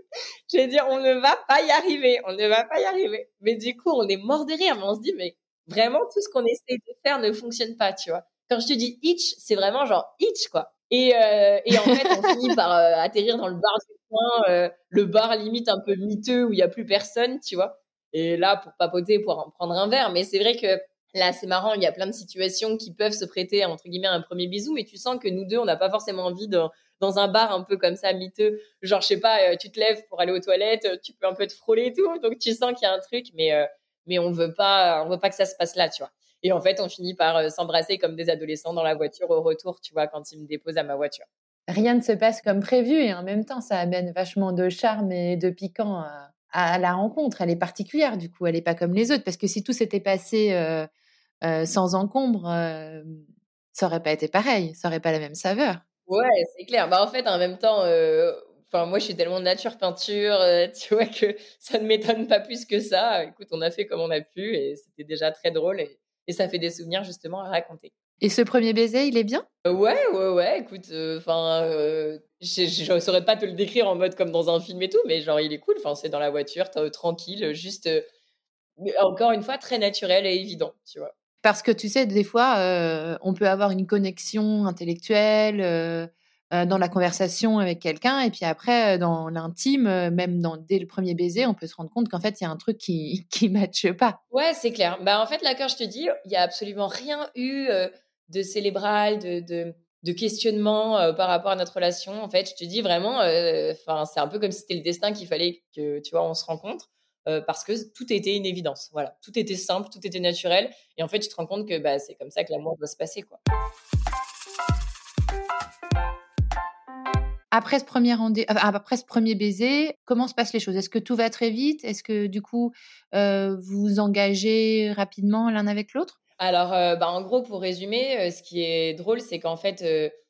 Je vais dire on ne va pas y arriver, on ne va pas y arriver. Mais du coup on est mort de rire, mais on se dit mais vraiment tout ce qu'on essaie de faire ne fonctionne pas, tu vois. Quand je te dis itch, c'est vraiment genre itch quoi. Et, euh, et en fait on finit par atterrir dans le bar du coin, le bar limite un peu miteux où il y a plus personne, tu vois. Et là pour papoter, pour en prendre un verre, mais c'est vrai que Là, c'est marrant, il y a plein de situations qui peuvent se prêter, entre guillemets, un premier bisou, mais tu sens que nous deux, on n'a pas forcément envie de, dans un bar un peu comme ça, miteux, genre, je sais pas, euh, tu te lèves pour aller aux toilettes, euh, tu peux un peu te frôler et tout, donc tu sens qu'il y a un truc, mais, euh, mais on veut pas, on veut pas que ça se passe là, tu vois. Et en fait, on finit par s'embrasser comme des adolescents dans la voiture au retour, tu vois, quand ils me déposent à ma voiture. Rien ne se passe comme prévu et en même temps, ça amène vachement de charme et de piquant à, la rencontre. Elle est particulière, du coup, elle n'est pas comme les autres, parce que si tout s'était passé sans encombre, euh, ça aurait pas été pareil, ça aurait pas la même saveur. Ouais, c'est clair. Bah, en fait, en même temps, enfin, moi, je suis tellement nature peinture, tu vois, que ça ne m'étonne pas plus que ça. Écoute, on a fait comme on a pu et c'était déjà très drôle et, ça fait des souvenirs justement à raconter. Et ce premier baiser, il est bien? Ouais, ouais, ouais. Écoute, enfin, je ne saurais pas te le décrire en mode comme dans un film et tout, mais genre, il est cool. Enfin, c'est dans la voiture, tranquille, juste, encore une fois, très naturel et évident, tu vois. Parce que tu sais, des fois, on peut avoir une connexion intellectuelle dans la conversation avec quelqu'un, et puis après, dans l'intime, même dans, dès le premier baiser, on peut se rendre compte qu'en fait, il y a un truc qui qui matche pas. Ouais, c'est clair. Bah en fait, là, quand je te dis, il y a absolument rien eu de célébral, de, de, de questionnement par rapport à notre relation. En fait, je te dis vraiment, enfin, c'est un peu comme si c'était le destin qu'il fallait que tu vois, on se rencontre. Euh, parce que tout était une évidence. Voilà, tout était simple, tout était naturel. Et en fait, tu te rends compte que bah, c'est comme ça que l'amour doit se passer. Quoi. Après ce, premier après ce premier baiser, comment se passent les choses? Est-ce que tout va très vite? Est-ce que du coup, euh, vous vous engagez rapidement l'un avec l'autre? Alors, euh, bah, en gros, pour résumer, ce qui est drôle, c'est qu'en fait,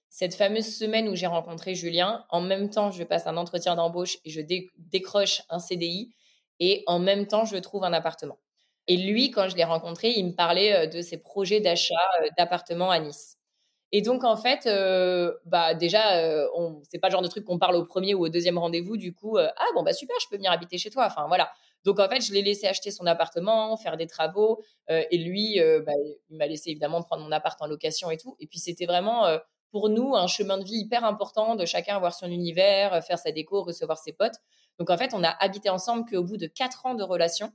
cette fameuse semaine où j'ai rencontré Julien, en même temps, je passe un entretien d'embauche et je décroche un CDI et en même temps, je trouve un appartement. Et lui, quand je l'ai rencontré, il me parlait euh, de ses projets d'achat euh, d'appartement à Nice. Et donc, en fait, euh, bah, déjà, on c'est pas le genre de truc qu'on parle au premier ou au deuxième rendez-vous. Du coup, ah bon, bah super, je peux venir habiter chez toi. Enfin, voilà. Donc, en fait, je l'ai laissé acheter son appartement, faire des travaux. et lui, bah, il m'a laissé évidemment prendre mon appart en location et tout. Et puis, c'était vraiment pour nous un chemin de vie hyper important de chacun avoir son univers, faire sa déco, recevoir ses potes. Donc en fait, on a habité ensemble qu'au bout de quatre ans de relation,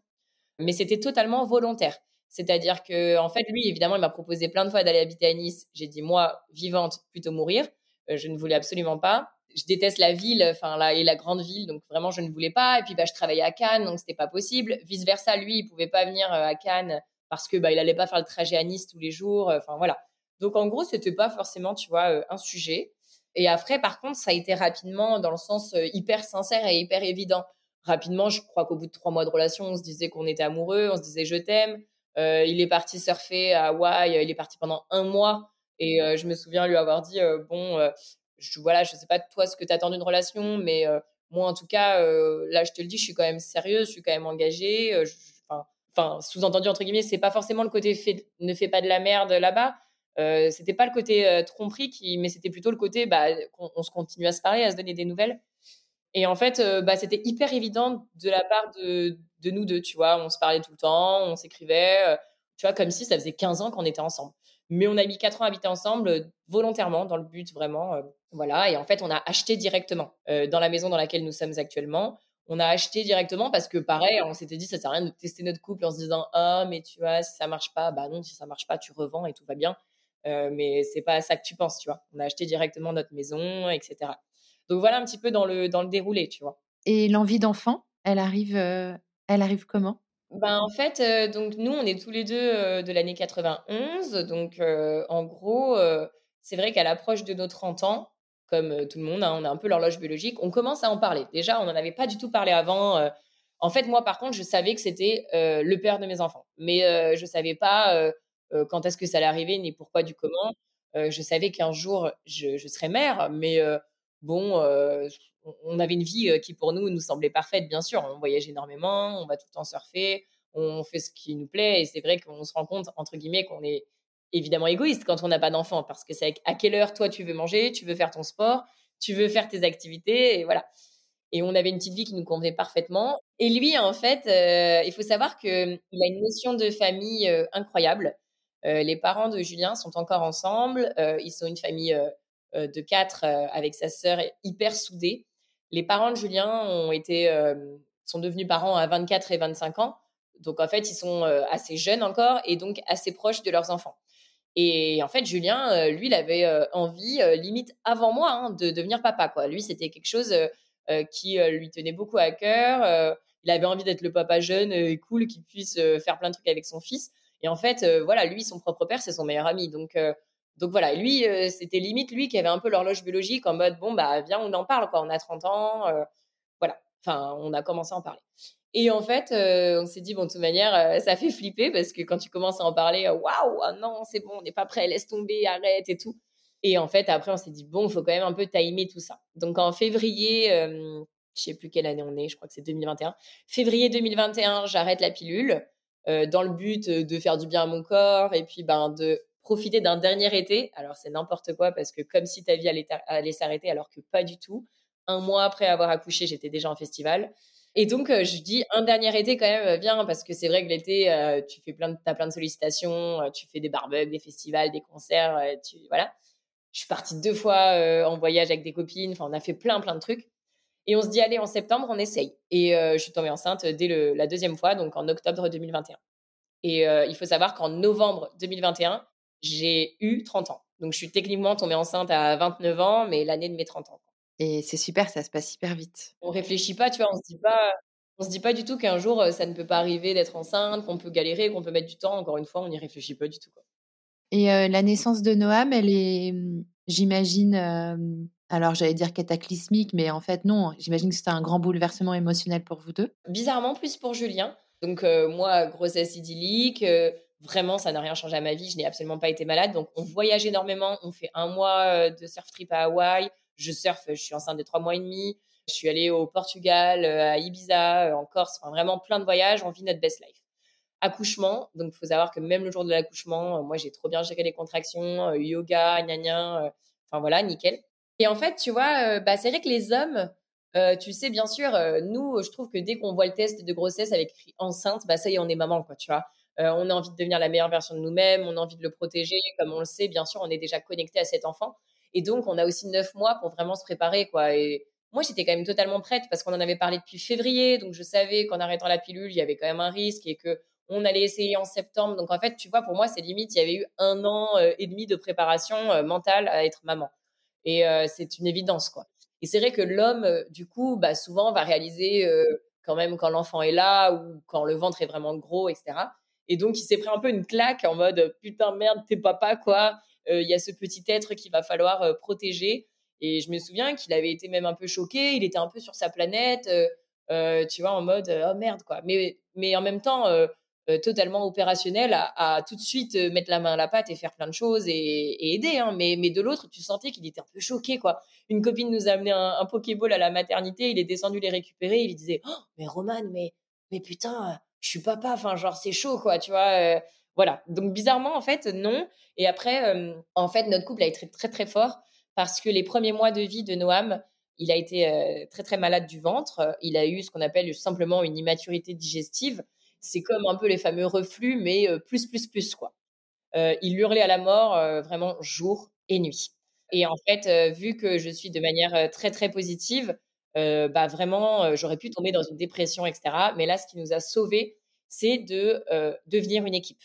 mais c'était totalement volontaire. C'est-à-dire que, en fait, lui, évidemment, il m'a proposé plein de fois d'aller habiter à Nice. J'ai dit, moi, vivante, plutôt mourir. Euh, je ne voulais absolument pas. Je déteste la ville, enfin là et la grande ville, donc vraiment je ne voulais pas. Et puis bah je travaillais à Cannes, donc c'était pas possible. Vice versa, lui, il pouvait pas venir à Cannes parce que bah il allait pas faire le trajet à Nice tous les jours. Enfin voilà. Donc en gros, c'était pas forcément, tu vois, un sujet. Et après, par contre, ça a été rapidement dans le sens hyper sincère et hyper évident rapidement, je crois qu'au bout de trois mois de relation, on se disait qu'on était amoureux, on se disait je t'aime. Euh, il est parti surfer à Hawaï, il est parti pendant un mois. Et euh, je me souviens lui avoir dit euh, Bon, je, voilà, je sais pas toi ce que tu attends d'une relation, mais moi en tout cas, là je te le dis, je suis quand même sérieuse, je suis quand même engagée. Enfin, sous-entendu entre guillemets, c'est pas forcément le côté fait, ne fais pas de la merde là-bas. C'était pas le côté tromperie, qui, mais c'était plutôt le côté bah, qu'on se continue à se parler, à se donner des nouvelles. Et en fait, euh, bah, c'était hyper évident de la part de, nous deux, tu vois. On se parlait tout le temps, on s'écrivait, euh, tu vois, comme si ça faisait 15 ans qu'on était ensemble. Mais on a mis 4 ans à habiter ensemble euh, volontairement, dans le but vraiment. voilà. Et en fait, on a acheté directement dans la maison dans laquelle nous sommes actuellement. On a acheté directement parce que, pareil, on s'était dit, ça sert à rien de tester notre couple en se disant, ah, mais tu vois, si ça marche pas, bah non, si ça marche pas, tu revends et tout va bien. Mais c'est pas ça que tu penses, tu vois. On a acheté directement notre maison, etc. Donc voilà un petit peu dans le, dans le déroulé, tu vois. Et l'envie d'enfant, elle arrive, euh, elle arrive comment? Ben, en fait, euh, donc nous, on est tous les deux euh, de l'année 91. Donc, en gros, c'est vrai qu'à l'approche de nos 30 ans, comme tout le monde, hein, on a un peu l'horloge biologique, on commence à en parler. Déjà, on n'en avait pas du tout parlé avant. en fait, moi, par contre, je savais que c'était le père de mes enfants. Mais je ne savais pas quand est-ce que ça allait arriver, ni pourquoi, du comment. je savais qu'un jour, je, je, serais mère, mais bon, euh, on avait une vie euh, qui pour nous nous semblait parfaite, bien sûr. On voyage énormément, on va tout le temps surfer, on fait ce qui nous plaît. Et c'est vrai qu'on se rend compte, entre guillemets, qu'on est évidemment égoïste quand on n'a pas d'enfant, parce que c'est à quelle heure toi tu veux manger, tu veux faire ton sport, tu veux faire tes activités, et voilà. Et on avait une petite vie qui nous convenait parfaitement. Et lui, en fait, euh, il faut savoir qu'il a une notion de famille incroyable. Les parents de Julien sont encore ensemble. ils sont une famille euh, de quatre euh, avec sa sœur hyper soudée. Les parents de Julien ont été, euh, sont devenus parents à 24 et 25 ans. Donc en fait, ils sont assez jeunes encore et donc assez proches de leurs enfants. Et en fait, Julien, lui, il avait envie, limite avant moi, hein, de devenir papa. Lui, c'était quelque chose qui lui tenait beaucoup à cœur. il avait envie d'être le papa jeune et cool qui puisse faire plein de trucs avec son fils. Et en fait, voilà, lui, son propre père, c'est son meilleur ami. Donc, donc voilà, lui, euh, c'était limite lui qui avait un peu l'horloge biologique en mode bon, bah viens, on en parle, quoi. On a 30 ans, euh, voilà. Enfin, on a commencé à en parler. Et en fait, euh, on s'est dit, bon, de toute manière, ça fait flipper parce que quand tu commences à en parler, waouh, ah non, c'est bon, on n'est pas prêt, laisse tomber, arrête et tout. Et en fait, après, on s'est dit, bon, il faut quand même un peu timer tout ça. Donc en février, je sais plus quelle année on est, je crois que c'est 2021. Février 2021, j'arrête la pilule dans le but de faire du bien à mon corps et puis ben, de profiter d'un dernier été. Alors, c'est n'importe quoi parce que comme si ta vie allait, s'arrêter, alors que pas du tout. Un mois après avoir accouché, j'étais déjà en festival. Et donc, euh, je dis un dernier été quand même bien parce que c'est vrai que l'été, euh, tu fais plein de, as plein de sollicitations, euh, tu fais des barbecues, des festivals, des concerts, tu, voilà. Je suis partie deux fois en voyage avec des copines, enfin, on a fait plein, plein de trucs. Et on se dit, allez, en septembre, on essaye. Et je suis tombée enceinte dès le, la deuxième fois, donc en octobre 2021. Et il faut savoir qu'en novembre 2021, j'ai eu 30 ans. Donc, je suis techniquement tombée enceinte à 29 ans, mais l'année de mes 30 ans. Et c'est super, ça se passe hyper vite. On réfléchit pas, tu vois, on se dit pas, on se dit pas du tout qu'un jour ça ne peut pas arriver d'être enceinte, qu'on peut galérer, qu'on peut mettre du temps. Encore une fois, on n'y réfléchit pas du tout. Quoi. Et la naissance de Noam, elle est, mmh, j'imagine, alors j'allais dire cataclysmique, mais en fait non. J'imagine que c'était un grand bouleversement émotionnel pour vous deux. Bizarrement plus pour Julien. Donc moi, grossesse idyllique, Vraiment, ça n'a rien changé à ma vie. Je n'ai absolument pas été malade. Donc, on voyage énormément. On fait un mois euh, de surf trip à Hawaï. Je surfe, je suis enceinte de trois mois et demi. Je suis allée au Portugal, euh, à Ibiza, euh, en Corse. Enfin, vraiment plein de voyages. On vit notre best life. Accouchement. Donc, il faut savoir que même le jour de l'accouchement, moi, j'ai trop bien géré les contractions, yoga, gna gna. Enfin, voilà, nickel. Et en fait, tu vois, bah, c'est vrai que les hommes, tu sais, bien sûr, nous, je trouve que dès qu'on voit le test de grossesse avec enceinte, bah ça y est, on est maman, quoi, tu vois. Euh, on a envie de devenir la meilleure version de nous-mêmes, on a envie de le protéger. Comme on le sait, bien sûr, on est déjà connecté à cet enfant. Et donc, on a aussi neuf mois pour vraiment se préparer, quoi. Et moi, j'étais quand même totalement prête parce qu'on en avait parlé depuis février. Donc, je savais qu'en arrêtant la pilule, il y avait quand même un risque et que On allait essayer en septembre. Donc, en fait, tu vois, pour moi, c'est limite, il y avait eu un an euh, et demi de préparation euh, mentale à être maman. Et c'est une évidence, quoi. Et c'est vrai que l'homme, du coup, bah, souvent va réaliser quand même quand l'enfant est là ou quand le ventre est vraiment gros, etc. Et donc, il s'est pris un peu une claque en mode putain, merde, t'es papa, quoi. Il y a ce petit être qu'il va falloir protéger. Et je me souviens qu'il avait été même un peu choqué, il était un peu sur sa planète, euh, euh, tu vois, en mode oh merde quoi. Mais, mais en même temps, euh, totalement opérationnel à, tout de suite mettre la main à la pâte et faire plein de choses et, aider. Hein. Mais, mais de l'autre, tu sentais qu'il était un peu choqué quoi. Une copine nous a amené un, un Pokéball à la maternité, il est descendu les récupérer, il disait oh, mais Roman, mais, mais putain, je suis papa, enfin genre c'est chaud quoi, tu vois. voilà. Donc bizarrement en fait non. Et après, en fait, notre couple a été très très, très fort parce que les premiers mois de vie de Noam, il a été euh, très très malade du ventre. Il a eu ce qu'on appelle simplement une immaturité digestive. C'est comme un peu les fameux reflux, mais plus plus plus quoi. Il hurlait à la mort vraiment jour et nuit. Et en fait, vu que je suis de manière très très positive, bah vraiment, j'aurais pu tomber dans une dépression, etc. Mais là, ce qui nous a sauvés, c'est de devenir une équipe.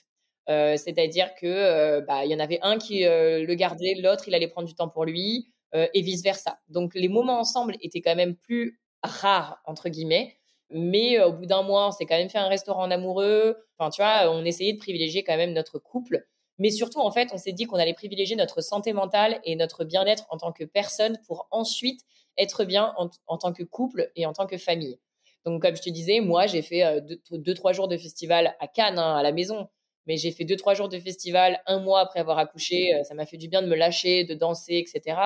C'est-à-dire que bah, il y en avait un qui le gardait, l'autre il allait prendre du temps pour lui et vice versa. Donc les moments ensemble étaient quand même plus rares entre guillemets. Mais au bout d'un mois, on s'est quand même fait un restaurant en amoureux. Enfin, tu vois, on essayait de privilégier quand même notre couple. Mais surtout, en fait, on s'est dit qu'on allait privilégier notre santé mentale et notre bien-être en tant que personne pour ensuite être bien en, tant que couple et en tant que famille. Donc, comme je te disais, moi, j'ai fait deux, trois jours de festival à Cannes, hein, à la maison mais j'ai fait deux, trois jours de festival un mois après avoir accouché. Euh, ça m'a fait du bien de me lâcher, de danser, etc.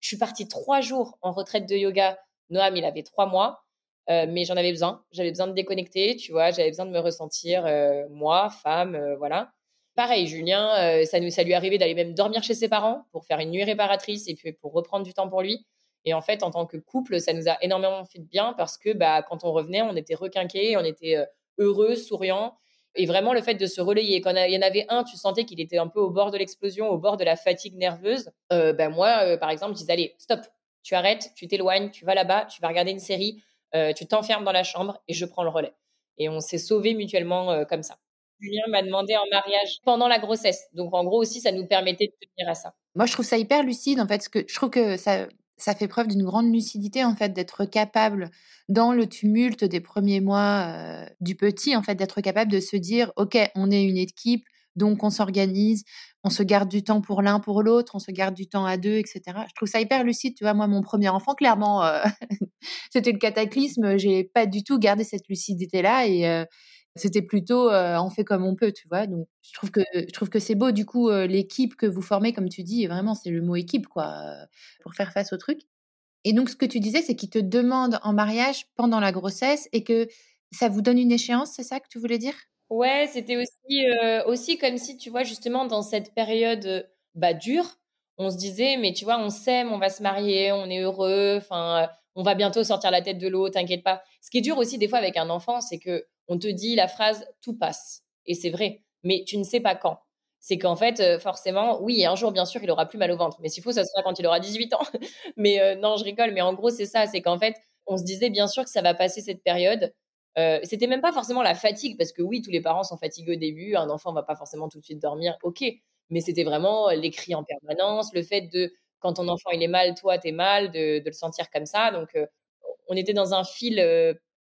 Je suis partie trois jours en retraite de yoga. Noam, il avait trois mois, euh, mais j'en avais besoin. J'avais besoin de déconnecter, tu vois. J'avais besoin de me ressentir, euh, moi, femme, voilà. Pareil, Julien, ça, nous, ça lui arrivait d'aller même dormir chez ses parents pour faire une nuit réparatrice et puis pour reprendre du temps pour lui. Et en fait, en tant que couple, ça nous a énormément fait de bien parce que bah, quand on revenait, on était requinqués, on était heureux, souriants. Et vraiment, le fait de se relayer, quand il y en avait un, tu sentais qu'il était un peu au bord de l'explosion, au bord de la fatigue nerveuse. Euh, ben moi, euh, par exemple, je disais, allez, stop, tu arrêtes, tu t'éloignes, tu vas là-bas, tu vas regarder une série, euh, tu t'enfermes dans la chambre et je prends le relais. Et on s'est sauvés mutuellement comme ça. Julien m'a demandé en mariage pendant la grossesse. Donc, en gros, aussi, ça nous permettait de tenir à ça. Moi, je trouve ça hyper lucide, en fait, que je trouve que ça, ça fait preuve d'une grande lucidité en fait d'être capable dans le tumulte des premiers mois euh, du petit en fait d'être capable de se dire ok on est une équipe donc on s'organise on se garde du temps pour l'un pour l'autre on se garde du temps à deux etc je trouve ça hyper lucide tu vois. Moi mon premier enfant clairement euh, c'était le cataclysme. J'ai pas du tout gardé cette lucidité là et euh, c'était plutôt on fait comme on peut, tu vois. Donc je trouve que je trouve que c'est beau. Du coup l'équipe que vous formez comme tu dis, vraiment c'est le mot équipe quoi pour faire face au truc. Et donc ce que tu disais c'est qu'ils te demandent en mariage pendant la grossesse et que ça vous donne une échéance, c'est ça que tu voulais dire? Ouais, c'était aussi aussi comme si tu vois justement dans cette période bah dure, on se disait mais tu vois, on s'aime, on va se marier, on est heureux, enfin on va bientôt sortir la tête de l'eau, t'inquiète pas. Ce qui est dur aussi des fois avec un enfant, c'est que on te dit la phrase tout passe. Et c'est vrai, mais tu ne sais pas quand. C'est qu'en fait, euh, forcément, oui, un jour, bien sûr, il aura plus mal au ventre. Mais s'il faut, ça sera quand il aura 18 ans. mais euh, non, je rigole. Mais en gros, c'est ça. C'est qu'en fait, on se disait bien sûr que ça va passer cette période. Euh, c'était même pas forcément la fatigue, parce que oui, tous les parents sont fatigués au début. Un enfant va pas forcément tout de suite dormir. Ok. Mais c'était vraiment les cris en permanence, le fait de, quand ton enfant il est mal, toi, tu es mal, de, le sentir comme ça. Donc, on était dans un fil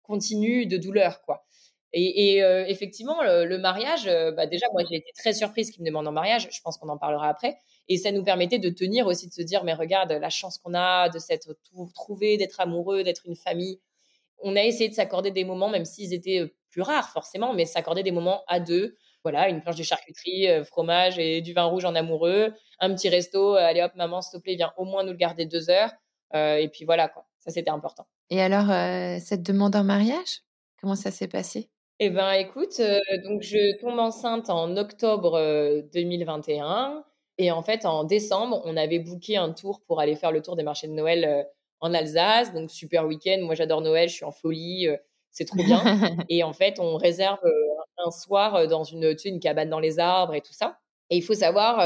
continu de douleur, quoi. Et, euh, effectivement, le, mariage, euh, bah déjà, moi, j'ai été très surprise qu'il me demande en mariage. Je pense qu'on en parlera après. Et ça nous permettait de tenir aussi, de se dire, mais regarde, la chance qu'on a de s'être trouvé, d'être amoureux, d'être une famille. On a essayé de s'accorder des moments, même s'ils étaient euh, plus rares, forcément, mais s'accorder des moments à deux. Voilà, une planche de charcuterie, fromage et du vin rouge en amoureux, un petit resto. allez hop, maman, s'il te plaît, viens au moins nous le garder deux heures. et puis voilà, quoi. Ça, c'était important. Et alors, cette demande en mariage, comment ça s'est passé? Eh ben, écoute, euh, donc je tombe enceinte en octobre 2021 euh, et en fait en décembre, on avait booké un tour pour aller faire le tour des marchés de Noël euh, en Alsace, donc super week-end. Moi, j'adore Noël, je suis en folie, c'est trop bien. et en fait, on réserve un soir dans une, tu sais, une cabane dans les arbres et tout ça. Et il faut savoir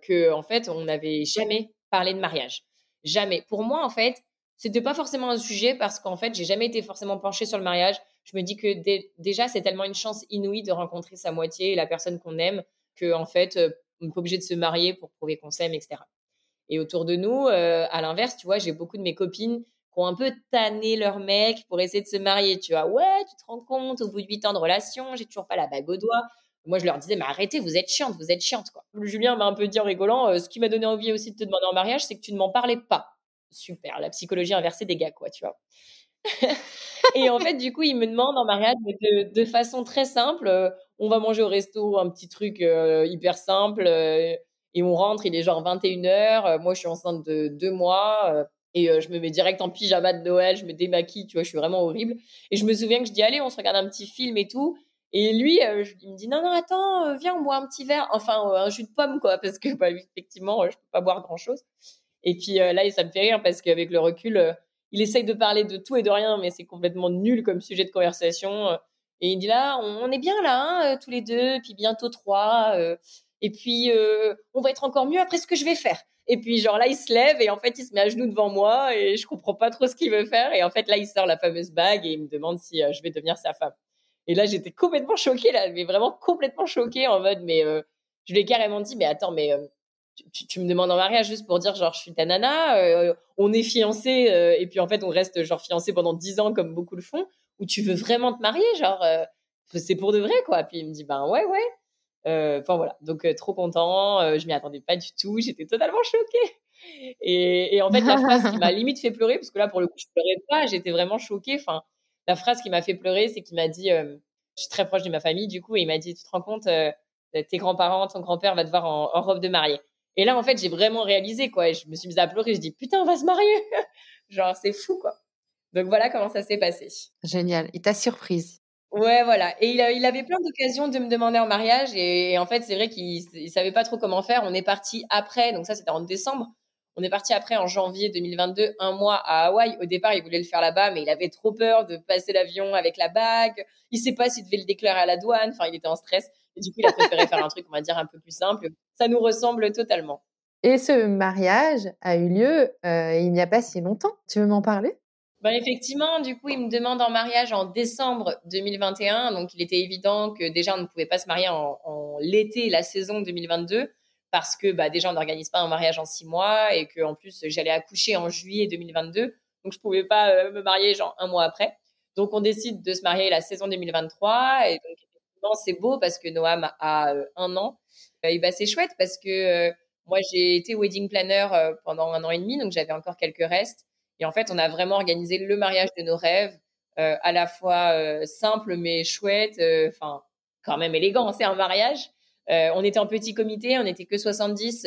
que en fait, on n'avait jamais parlé de mariage, jamais. Pour moi, en fait, c'était pas forcément un sujet parce qu'en fait, j'ai jamais été forcément penchée sur le mariage. je me dis que déjà, c'est tellement une chance inouïe de rencontrer sa moitié, la personne qu'on aime, que en fait, on n'est pas obligé de se marier pour prouver qu'on s'aime, etc. Et autour de nous, à l'inverse, tu vois, j'ai beaucoup de mes copines qui ont un peu tanné leur mec pour essayer de se marier. Tu vois, ouais, tu te rends compte, au bout de huit ans de relation, j'ai toujours pas la bague au doigt. Moi, je leur disais, mais arrêtez, vous êtes chiante, vous êtes chiante, quoi. Julien m'a un peu dit en rigolant, euh, ce qui m'a donné envie aussi de te demander en mariage, c'est que tu ne m'en parlais pas. Super, la psychologie inversée des gars, quoi, tu vois. et en fait, du coup, il me demande en mariage de, façon très simple, euh, on va manger au resto un petit truc euh, hyper simple, et on rentre, il est genre 21h, moi je suis enceinte de deux mois, et je me mets direct en pyjama de Noël, je me démaquille, tu vois, je suis vraiment horrible. Et je me souviens que je dis, allez, on se regarde un petit film et tout. Et lui, il me dit, non, non, attends, viens, on boit un petit verre, enfin, un jus de pomme, quoi, parce que, bah, effectivement, je peux pas boire grand-chose. Et puis là, ça me fait rire parce qu'avec le recul, il essaye de parler de tout et de rien, mais c'est complètement nul comme sujet de conversation. Et il dit là, on, est bien là, hein, tous les deux, puis bientôt trois. Et puis, on va être encore mieux après ce que je vais faire. Et puis, genre là, il se lève et en fait, il se met à genoux devant moi et je comprends pas trop ce qu'il veut faire. Et en fait, là, il sort la fameuse bague et il me demande si euh, je vais devenir sa femme. Et là, j'étais complètement choquée, là, mais vraiment complètement choquée en mode, mais euh, je lui ai carrément dit, mais attends, mais euh, tu, me demandes en mariage juste pour dire, genre, je suis ta nana, on est fiancés et puis en fait, on reste genre fiancés pendant dix ans comme beaucoup le font, ou tu veux vraiment te marier, genre, c'est pour de vrai, quoi. Puis il me dit, ben ouais, ouais. Euh, enfin voilà, donc euh, trop content. Euh, je m'y attendais pas du tout. J'étais totalement choquée. Et, et, en fait, la phrase qui m'a limite fait pleurer, parce que là, pour le coup, je pleurais pas, j'étais vraiment choquée. Enfin, la phrase qui m'a fait pleurer, c'est qu'il m'a dit, je suis très proche de ma famille, du coup, et il m'a dit, tu te rends compte, tes grands-parents, ton grand-père va te voir en, robe de mariée. Et là, en fait, j'ai vraiment réalisé, quoi. Et je me suis mise à pleurer. Je dis, putain, on va se marier. Genre, c'est fou, quoi. Donc voilà comment ça s'est passé. Génial. Et ta surprise? Ouais, voilà. Et il, avait plein d'occasions de me demander en mariage. Et, en fait, c'est vrai qu'il ne savait pas trop comment faire. On est parti après, donc ça, c'était en décembre. On est parti après en janvier 2022, un mois à Hawaï. Au départ, il voulait le faire là-bas, mais il avait trop peur de passer l'avion avec la bague. Il sait pas s'il devait le déclarer à la douane. Enfin, il était en stress. Et du coup, il a préféré faire un truc, on va dire, un peu plus simple. Ça nous ressemble totalement. Et ce mariage a eu lieu euh, il n'y a pas si longtemps. Tu veux m'en parler? Ben effectivement, du coup, il me demande en mariage en décembre 2021. Donc, il était évident que déjà, on ne pouvait pas se marier en, en l'été, la saison 2022, parce que bah, déjà, on n'organise pas un mariage en six mois et que en plus, j'allais accoucher en juillet 2022. Donc, je pouvais pas euh, me marier genre un mois après. Donc, on décide de se marier la saison 2023. Et donc, effectivement, c'est beau parce que Noam a euh, un an. Euh, et bah, c'est chouette parce que moi, j'ai été wedding planner pendant un an et demi, donc j'avais encore quelques restes. Et en fait, on a vraiment organisé le mariage de nos rêves, euh, à la fois euh, simple mais chouette, euh, enfin quand même élégant. C'est un mariage. on était en petit comité, on n'était que 70.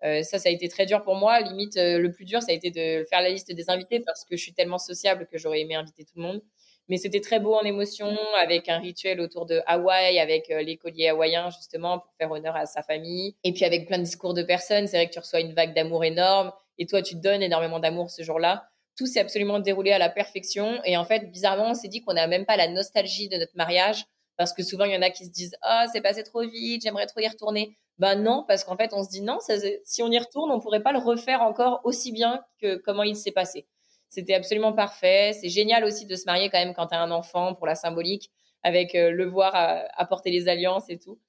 ça, ça a été très dur pour moi. Limite, le plus dur, ça a été de faire la liste des invités parce que je suis tellement sociable que j'aurais aimé inviter tout le monde. Mais c'était très beau en émotion, avec un rituel autour de Hawaï, avec les colliers hawaïens, justement, pour faire honneur à sa famille. Et puis avec plein de discours de personnes. C'est vrai que tu reçois une vague d'amour énorme et toi, tu donnes énormément d'amour ce jour-là. Tout s'est absolument déroulé à la perfection. Et en fait, bizarrement, on s'est dit qu'on n'a même pas la nostalgie de notre mariage parce que souvent, il y en a qui se disent Ah, c'est passé trop vite, j'aimerais trop y retourner. Ben non, parce qu'en fait, on se dit non, si on y retourne, on pourrait pas le refaire encore aussi bien que comment il s'est passé. C'était absolument parfait. C'est génial aussi de se marier quand même quand tu as un enfant pour la symbolique, avec euh, le voir apporter les alliances et tout.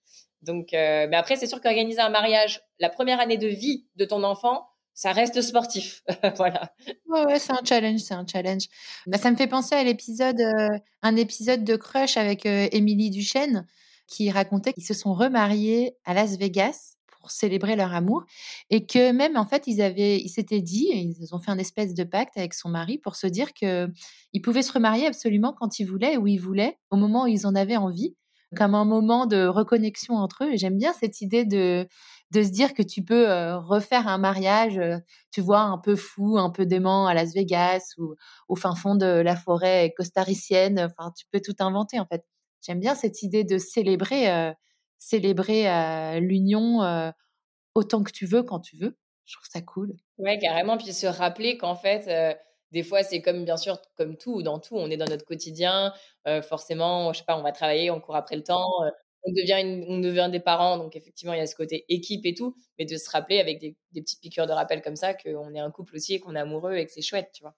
Donc, euh, mais après, c'est sûr qu'organiser un mariage, la première année de vie de ton enfant, ça reste sportif. voilà. Ouais, c'est un challenge, c'est un challenge. Bah, ça me fait penser à l'épisode, euh, un épisode de Crush avec euh, Émilie Duchesne qui racontait qu'ils se sont remariés à Las Vegas pour célébrer leur amour et que même en fait ils avaient, ils s'étaient dit, ils ont fait un espèce de pacte avec son mari pour se dire que ils pouvaient se remarier absolument quand ils voulaient, où ils voulaient, au moment où ils en avaient envie, comme un moment de reconnexion entre eux. Et j'aime bien cette idée de de se dire que tu peux refaire un mariage, tu vois, un peu fou, un peu dément à Las Vegas ou au fin fond de la forêt costaricienne. Enfin, tu peux tout inventer en fait. J'aime bien cette idée de célébrer, célébrer l'union autant que tu veux quand tu veux. Je trouve ça cool. Ouais, carrément. Puis se rappeler qu'en fait, des fois, c'est comme, bien sûr, comme tout, dans tout, on est dans notre quotidien. forcément, je sais pas, on va travailler, on court après le temps on devient, on devient des parents, donc effectivement, il y a ce côté équipe et tout, mais de se rappeler avec des, des petites piqûres de rappel comme ça qu'on est un couple aussi et qu'on est amoureux et que c'est chouette, tu vois.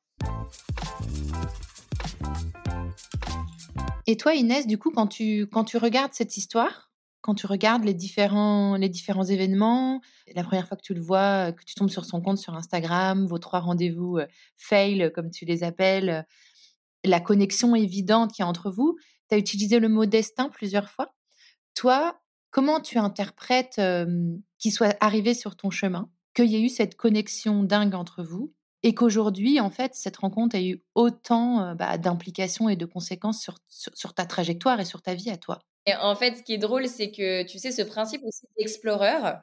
Et toi, Inès, du coup, quand tu, quand tu regardes cette histoire, quand tu regardes les différents, les différents événements, la première fois que tu le vois, que tu tombes sur son compte sur Instagram, vos trois rendez-vous fail, comme tu les appelles, la connexion évidente qu'il y a entre vous, tu as utilisé le mot destin plusieurs fois. Toi, comment tu interprètes qu'il soit arrivé sur ton chemin, qu'il y ait eu cette connexion dingue entre vous et qu'aujourd'hui, en fait, cette rencontre a eu autant bah, d'implications et de conséquences sur, sur, ta trajectoire et sur ta vie à toi? Et en fait, ce qui est drôle, c'est que tu sais, ce principe aussi d'Explorer,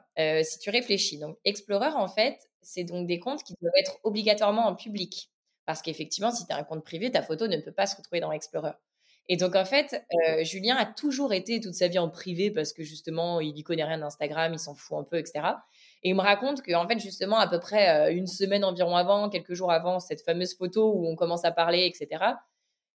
si tu réfléchis. Donc, Explorer, en fait, c'est donc des comptes qui doivent être obligatoirement en public. Parce qu'effectivement, si tu as un compte privé, ta photo ne peut pas se retrouver dans Explorer. Et donc, en fait, Julien a toujours été toute sa vie en privé parce que justement, il n'y connaît rien d'Instagram, il s'en fout un peu, etc. Et il me raconte qu'en fait, justement, à peu près une semaine environ avant, quelques jours avant cette fameuse photo où on commence à parler, etc.,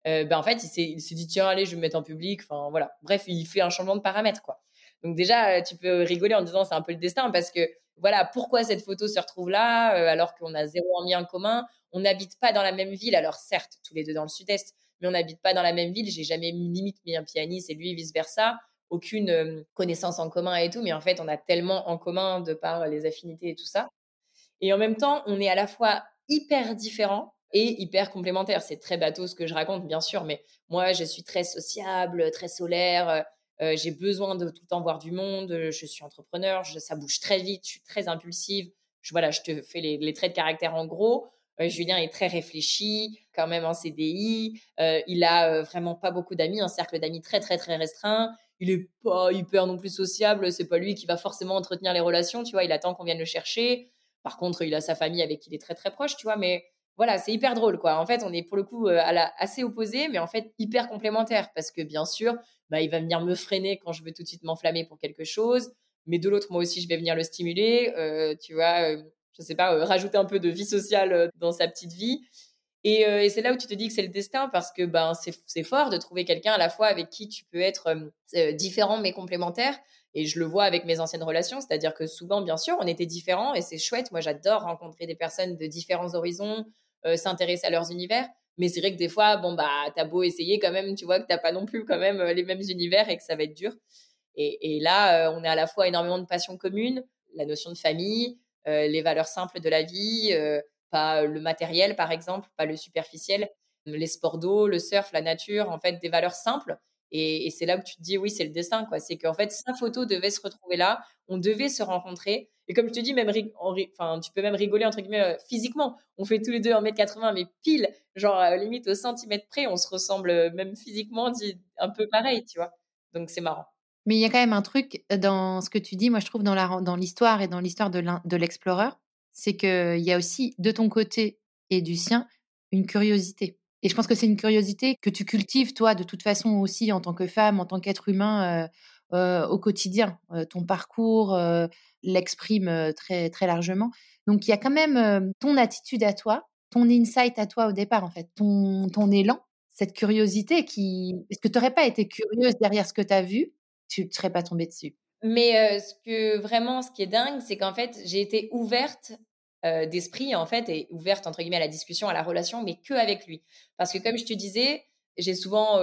ben en fait, il s'est dit, tiens, allez, je vais me mettre en public. Enfin, voilà. Bref, il fait un changement de paramètre, quoi. Donc, déjà, tu peux rigoler en disant, c'est un peu le destin parce que, voilà, pourquoi cette photo se retrouve là alors qu'on a zéro en commun? On n'habite pas dans la même ville. Alors, certes, tous les deux dans le sud-est, mais on n'habite pas dans la même ville. J'ai jamais limite mis un pianiste et lui vice versa. Aucune connaissance en commun et tout, mais en fait, on a tellement en commun de par les affinités et tout ça. Et en même temps, on est à la fois hyper différents et hyper complémentaires. C'est très bateau ce que je raconte, bien sûr, mais moi, je suis très sociable, très solaire. j'ai besoin de tout le temps voir du monde. Je suis entrepreneur, ça bouge très vite, je suis très impulsive. Je, voilà, je te fais les traits de caractère en gros. Julien est très réfléchi, quand même en CDI. Euh, il a euh, vraiment pas beaucoup d'amis, un cercle d'amis très très très restreint. Il est pas hyper non plus sociable. C'est pas lui qui va forcément entretenir les relations, tu vois. Il attend qu'on vienne le chercher. Par contre, il a sa famille avec qui il est très très proche, tu vois. Mais voilà, c'est hyper drôle, quoi. En fait, on est pour le coup euh, assez opposés, mais en fait hyper complémentaires parce que bien sûr, bah, il va venir me freiner quand je veux tout de suite m'enflammer pour quelque chose. Mais de l'autre, moi aussi, je vais venir le stimuler. tu vois, je sais pas, euh, rajouter un peu de vie sociale euh, dans sa petite vie. Euh, et, c'est là où tu te dis que c'est le destin parce que ben, c'est fort de trouver quelqu'un à la fois avec qui tu peux être différent mais complémentaire. Et je le vois avec mes anciennes relations, c'est-à-dire que souvent, bien sûr, on était différents et c'est chouette. Moi, j'adore rencontrer des personnes de différents horizons, s'intéresser à leurs univers. Mais c'est vrai que des fois, bon, bah, t'as beau essayer quand même, tu vois que t'as pas non plus quand même les mêmes univers et que ça va être dur. Et, là, on a à la fois énormément de passions communes, la notion de famille, euh, les valeurs simples de la vie, euh, pas le matériel par exemple, pas le superficiel, les sports d'eau, le surf, la nature, en fait des valeurs simples. Et, c'est là où tu te dis oui, c'est le destin, quoi. C'est qu'en fait, sa photo devait se retrouver là, on devait se rencontrer. Et comme je te dis, même enfin, tu peux même rigoler entre guillemets euh, physiquement. On fait tous les deux 1m80, mais pile, genre limite au centimètre près, on se ressemble même physiquement un peu pareil, tu vois. Donc c'est marrant. Mais il y a quand même un truc dans ce que tu dis, moi je trouve dans l'histoire et dans l'histoire de l'explorer, c'est qu'il y a aussi de ton côté et du sien une curiosité. Et je pense que c'est une curiosité que tu cultives toi de toute façon aussi en tant que femme, en tant qu'être humain euh, euh, au quotidien. Euh, ton parcours l'exprime très très largement. Donc il y a quand même ton attitude à toi, ton insight à toi au départ en fait, ton, élan, cette curiosité qui... Est-ce que tu n'aurais pas été curieuse derrière ce que tu as vu tu ne serais pas tombée dessus? Mais ce que vraiment, ce qui est dingue, c'est qu'en fait, j'ai été ouverte d'esprit, en fait, et ouverte, entre guillemets, à la discussion, à la relation, mais que avec lui. Parce que, comme je te disais, j'ai souvent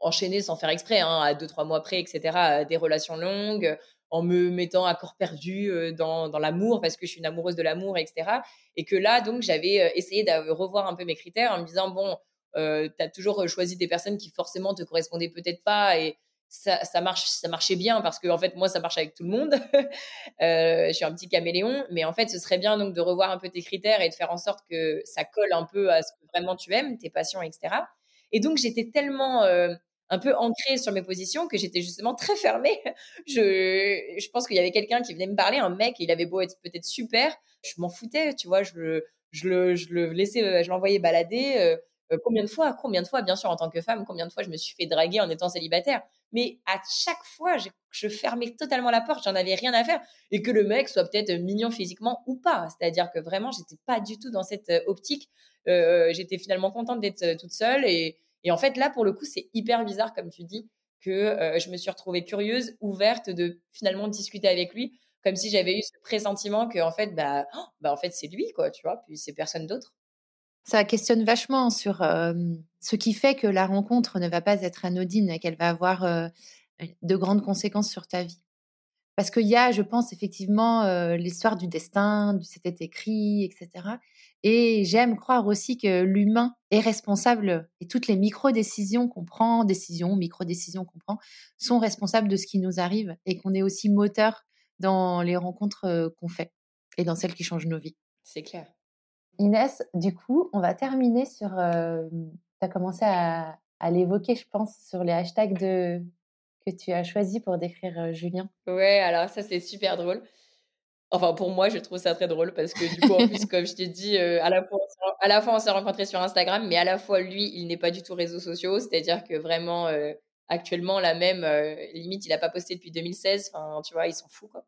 enchaîné sans faire exprès, hein, à deux, trois mois près, etc., des relations longues, en me mettant à corps perdu dans, dans l'amour, parce que je suis une amoureuse de l'amour, etc. Et que là, donc, j'avais essayé de revoir un peu mes critères en me disant, bon, tu as toujours choisi des personnes qui forcément te correspondaient peut-être pas, et ça, marche, ça marchait bien parce que en fait moi ça marche avec tout le monde. euh, je suis un petit caméléon, mais en fait ce serait bien donc de revoir un peu tes critères et de faire en sorte que ça colle un peu à ce que vraiment tu aimes, tes passions, etc. Et donc j'étais tellement euh, un peu ancrée sur mes positions que j'étais justement très fermée. Je, je pense qu'il y avait quelqu'un qui venait me parler, un mec, il avait beau être peut-être super, je m'en foutais, tu vois, je, je le, je le laissais, je l'envoyais balader. Euh, euh, combien de fois, combien de fois, bien sûr, en tant que femme, combien de fois je me suis fait draguer en étant célibataire. Mais à chaque fois, je, fermais totalement la porte, j'en avais rien à faire. Et que le mec soit peut-être mignon physiquement ou pas. C'est-à-dire que vraiment, j'étais pas du tout dans cette euh, optique. Euh, j'étais finalement contente d'être toute seule. Et, en fait, là, pour le coup, c'est hyper bizarre, comme tu dis, que je me suis retrouvée curieuse, ouverte de finalement discuter avec lui, comme si j'avais eu ce pressentiment que, en fait, bah, oh, bah en fait, c'est lui, quoi, tu vois, puis c'est personne d'autre. Ça questionne vachement sur ce qui fait que la rencontre ne va pas être anodine et qu'elle va avoir de grandes conséquences sur ta vie. Parce qu'il y a, je pense, effectivement, l'histoire du destin, du c'était écrit, etc. Et j'aime croire aussi que l'humain est responsable et toutes les micro-décisions qu'on prend, décisions, micro-décisions qu'on prend, sont responsables de ce qui nous arrive et qu'on est aussi moteur dans les rencontres qu'on fait et dans celles qui changent nos vies. C'est clair. Inès, du coup, on va terminer sur. tu as commencé à, à l'évoquer, je pense, sur les hashtags de, que tu as choisis pour décrire Julien. Ouais, alors ça, c'est super drôle. Enfin, pour moi, je trouve ça très drôle parce que du coup, en plus, comme je t'ai dit, à, la fois, à la fois, on s'est rencontrés sur Instagram, mais à la fois, lui, il n'est pas du tout réseaux sociaux. C'est-à-dire que vraiment, actuellement, la même, limite, il n'a pas posté depuis 2016. Enfin, tu vois, il s'en fout, quoi.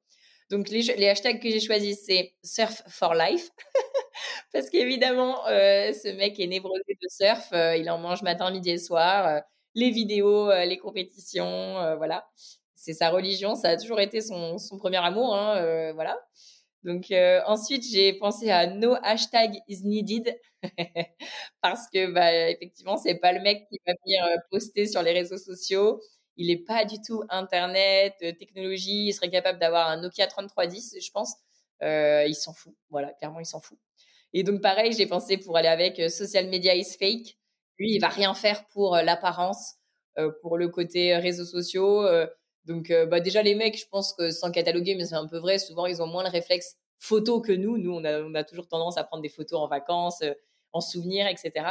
Donc, les, hashtags que j'ai choisis, c'est Surf for Life. parce qu'évidemment, ce mec est névrosé de surf. il en mange matin, midi et soir. les vidéos, les compétitions, voilà c'est sa religion, ça a toujours été son, premier amour, hein, euh, voilà. Donc euh, ensuite, j'ai pensé à no hashtag is needed parce que bah, effectivement, c'est pas le mec qui va venir euh, poster sur les réseaux sociaux. Il n'est pas du tout internet, technologie. Il serait capable d'avoir un Nokia 3310, je pense. il s'en fout, voilà, clairement, il s'en fout. Et donc pareil, j'ai pensé pour aller avec social media is fake. Lui, il va rien faire pour l'apparence, pour le côté réseaux sociaux. Donc, euh, bah, déjà, les mecs, je pense que sans cataloguer, mais c'est un peu vrai, souvent, ils ont moins le réflexe photo que nous. Nous, on a, on a toujours tendance à prendre des photos en vacances, euh, en souvenir, etc.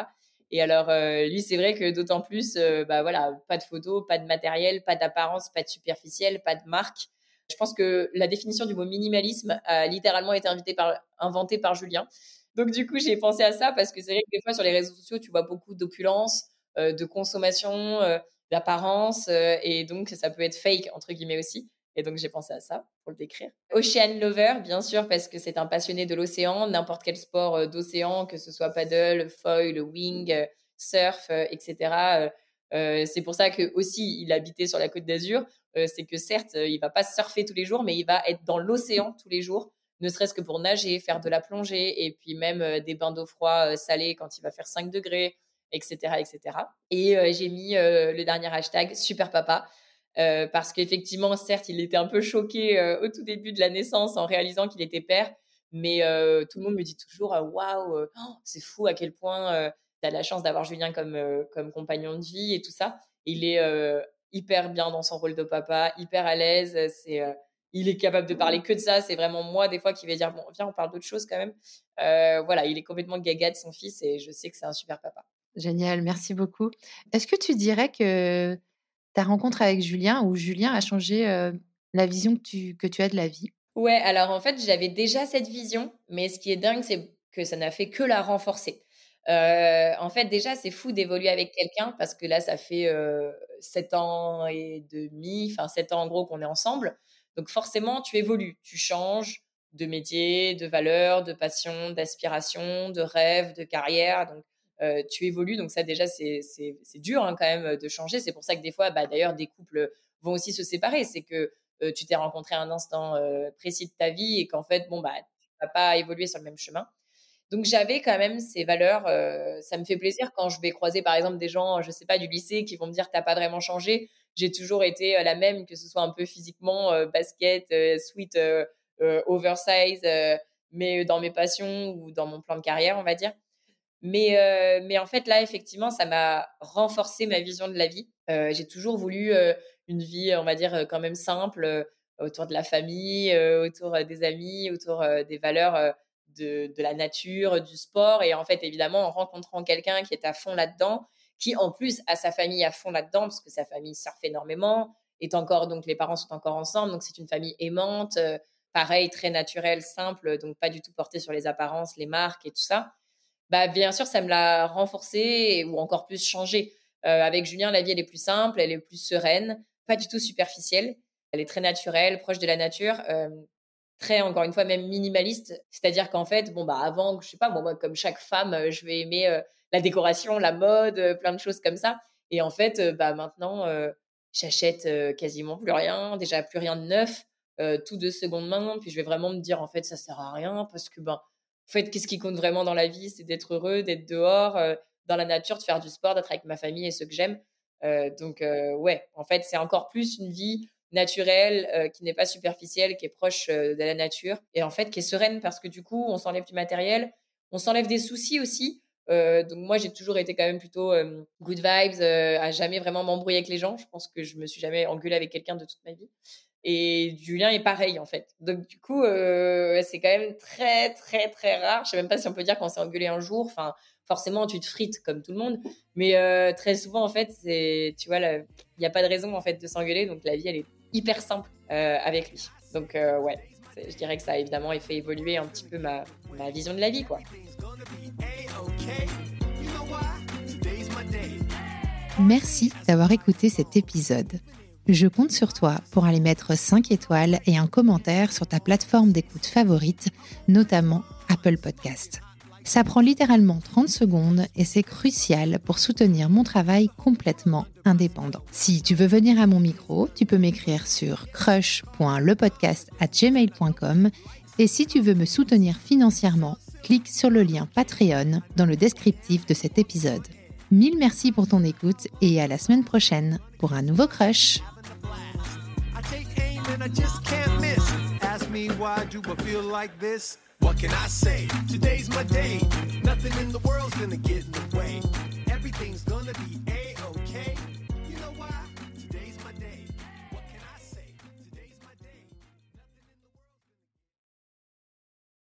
Et alors, euh, lui, c'est vrai que d'autant plus, bah voilà, pas de photos, pas de matériel, pas d'apparence, pas de superficiel, pas de marque. Je pense que la définition du mot minimalisme a littéralement été par, inventée par Julien. Donc, du coup, j'ai pensé à ça parce que c'est vrai que des fois, sur les réseaux sociaux, tu vois beaucoup d'opulence, de consommation, d'apparence euh, et donc ça peut être fake entre guillemets aussi. Et donc j'ai pensé à ça pour le décrire. Ocean Lover, bien sûr, parce que c'est un passionné de l'océan, n'importe quel sport euh, d'océan, que ce soit paddle, foil, wing, euh, surf, etc. c'est pour ça que aussi il habitait sur la côte d'Azur. c'est que certes, il va pas surfer tous les jours, mais il va être dans l'océan tous les jours, ne serait-ce que pour nager, faire de la plongée, et puis même des bains d'eau froid salés quand il va faire 5 degrés, etc. etc. Et euh, j'ai mis euh, le dernier hashtag super papa. Euh, parce qu'effectivement, certes, il était un peu choqué au tout début de la naissance en réalisant qu'il était père, mais tout le monde me dit toujours waouh, oh, c'est fou à quel point tu as la chance d'avoir Julien comme, comme compagnon de vie et tout ça. Il est hyper bien dans son rôle de papa, hyper à l'aise. Il est capable de parler que de ça. C'est vraiment moi, des fois, qui vais dire Bon, viens, on parle d'autre chose quand même. voilà, il est complètement gaga de son fils et je sais que c'est un super papa. Génial, merci beaucoup. Est-ce que tu dirais que ta rencontre avec Julien ou Julien a changé la vision que tu, que tu as de la vie? Ouais, alors en fait, j'avais déjà cette vision, mais ce qui est dingue, c'est que ça n'a fait que la renforcer. en fait, déjà, c'est fou d'évoluer avec quelqu'un parce que là, ça fait sept ans et demi, enfin sept ans en gros qu'on est ensemble. Donc forcément, tu évolues, tu changes de métier, de valeur, de passion, d'aspiration, de rêve, de carrière. Donc euh, tu évolues. Donc ça déjà, c'est dur hein, quand même de changer. C'est pour ça que des fois, bah, d'ailleurs, des couples vont aussi se séparer. C'est que euh, tu t'es rencontré à un instant euh, précis de ta vie et qu'en fait, bon, bah, tu vas pas évoluer sur le même chemin. Donc j'avais quand même ces valeurs. ça me fait plaisir quand je vais croiser par exemple des gens, je sais pas, du lycée qui vont me dire t'as pas vraiment changé. J'ai toujours été la même, que ce soit un peu physiquement, basket, sweet, oversize, mais dans mes passions ou dans mon plan de carrière, on va dire. Mais, euh, mais en fait, là, effectivement, ça m'a renforcé ma vision de la vie. Euh, j'ai toujours voulu euh, une vie, on va dire, quand même simple, autour de la famille, autour des amis, autour des valeurs de, de, la nature, du sport. Et en fait, évidemment, en rencontrant quelqu'un qui est à fond là-dedans, qui en plus a sa famille à fond là-dedans, parce que sa famille surfe énormément, est encore, donc les parents sont encore ensemble, donc c'est une famille aimante, pareil, très naturelle, simple, donc pas du tout portée sur les apparences, les marques et tout ça bah, bien sûr, ça me l'a renforcé ou encore plus changé. Euh, avec Julien, la vie, elle est plus simple, elle est plus sereine, pas du tout superficielle. Elle est très naturelle, proche de la nature, euh, très, encore une fois, même minimaliste. C'est-à-dire qu'en fait, bon, bah, avant, je sais pas, moi, comme chaque femme, euh, je vais aimer la décoration, la mode, plein de choses comme ça. Et en fait, bah, maintenant, j'achète quasiment plus rien, déjà plus rien de neuf, tout de seconde main. Puis je vais vraiment me dire, en fait, ça sert à rien parce que, ben, fait, qu'est-ce qui compte vraiment dans la vie? C'est d'être heureux, d'être dehors, dans la nature, de faire du sport, d'être avec ma famille et ceux que j'aime. donc, ouais, en fait, c'est encore plus une vie naturelle, qui n'est pas superficielle, qui est proche de la nature et en fait qui est sereine parce que du coup, on s'enlève du matériel, on s'enlève des soucis aussi. donc moi, j'ai toujours été quand même plutôt good vibes, à jamais vraiment m'embrouiller avec les gens. Je pense que je me suis jamais engueulée avec quelqu'un de toute ma vie. Et Julien est pareil en fait. Donc du coup, c'est quand même très très très rare. Je sais même pas si on peut dire qu'on s'est engueulé un jour. Enfin, forcément, tu te frites comme tout le monde. Mais très souvent en fait, c'est, tu vois, il n'y a pas de raison en fait de s'engueuler. Donc la vie, elle est hyper simple euh, avec lui. Donc euh, ouais, je dirais que ça a évidemment fait évoluer un petit peu ma, ma vision de la vie, quoi. Merci d'avoir écouté cet épisode. Je compte sur toi pour aller mettre 5 étoiles et un commentaire sur ta plateforme d'écoute favorite, notamment Apple Podcast. Ça prend littéralement 30 secondes et c'est crucial pour soutenir mon travail complètement indépendant. Si tu veux venir à mon micro, tu peux m'écrire sur crush.lepodcast@gmail.com et si tu veux me soutenir financièrement, clique sur le lien Patreon dans le descriptif de cet épisode. Mille merci pour ton écoute et à la semaine prochaine pour un nouveau crush. What can I say? Today's my day. Nothing in the world's gonna get in the way. Everything's gonna be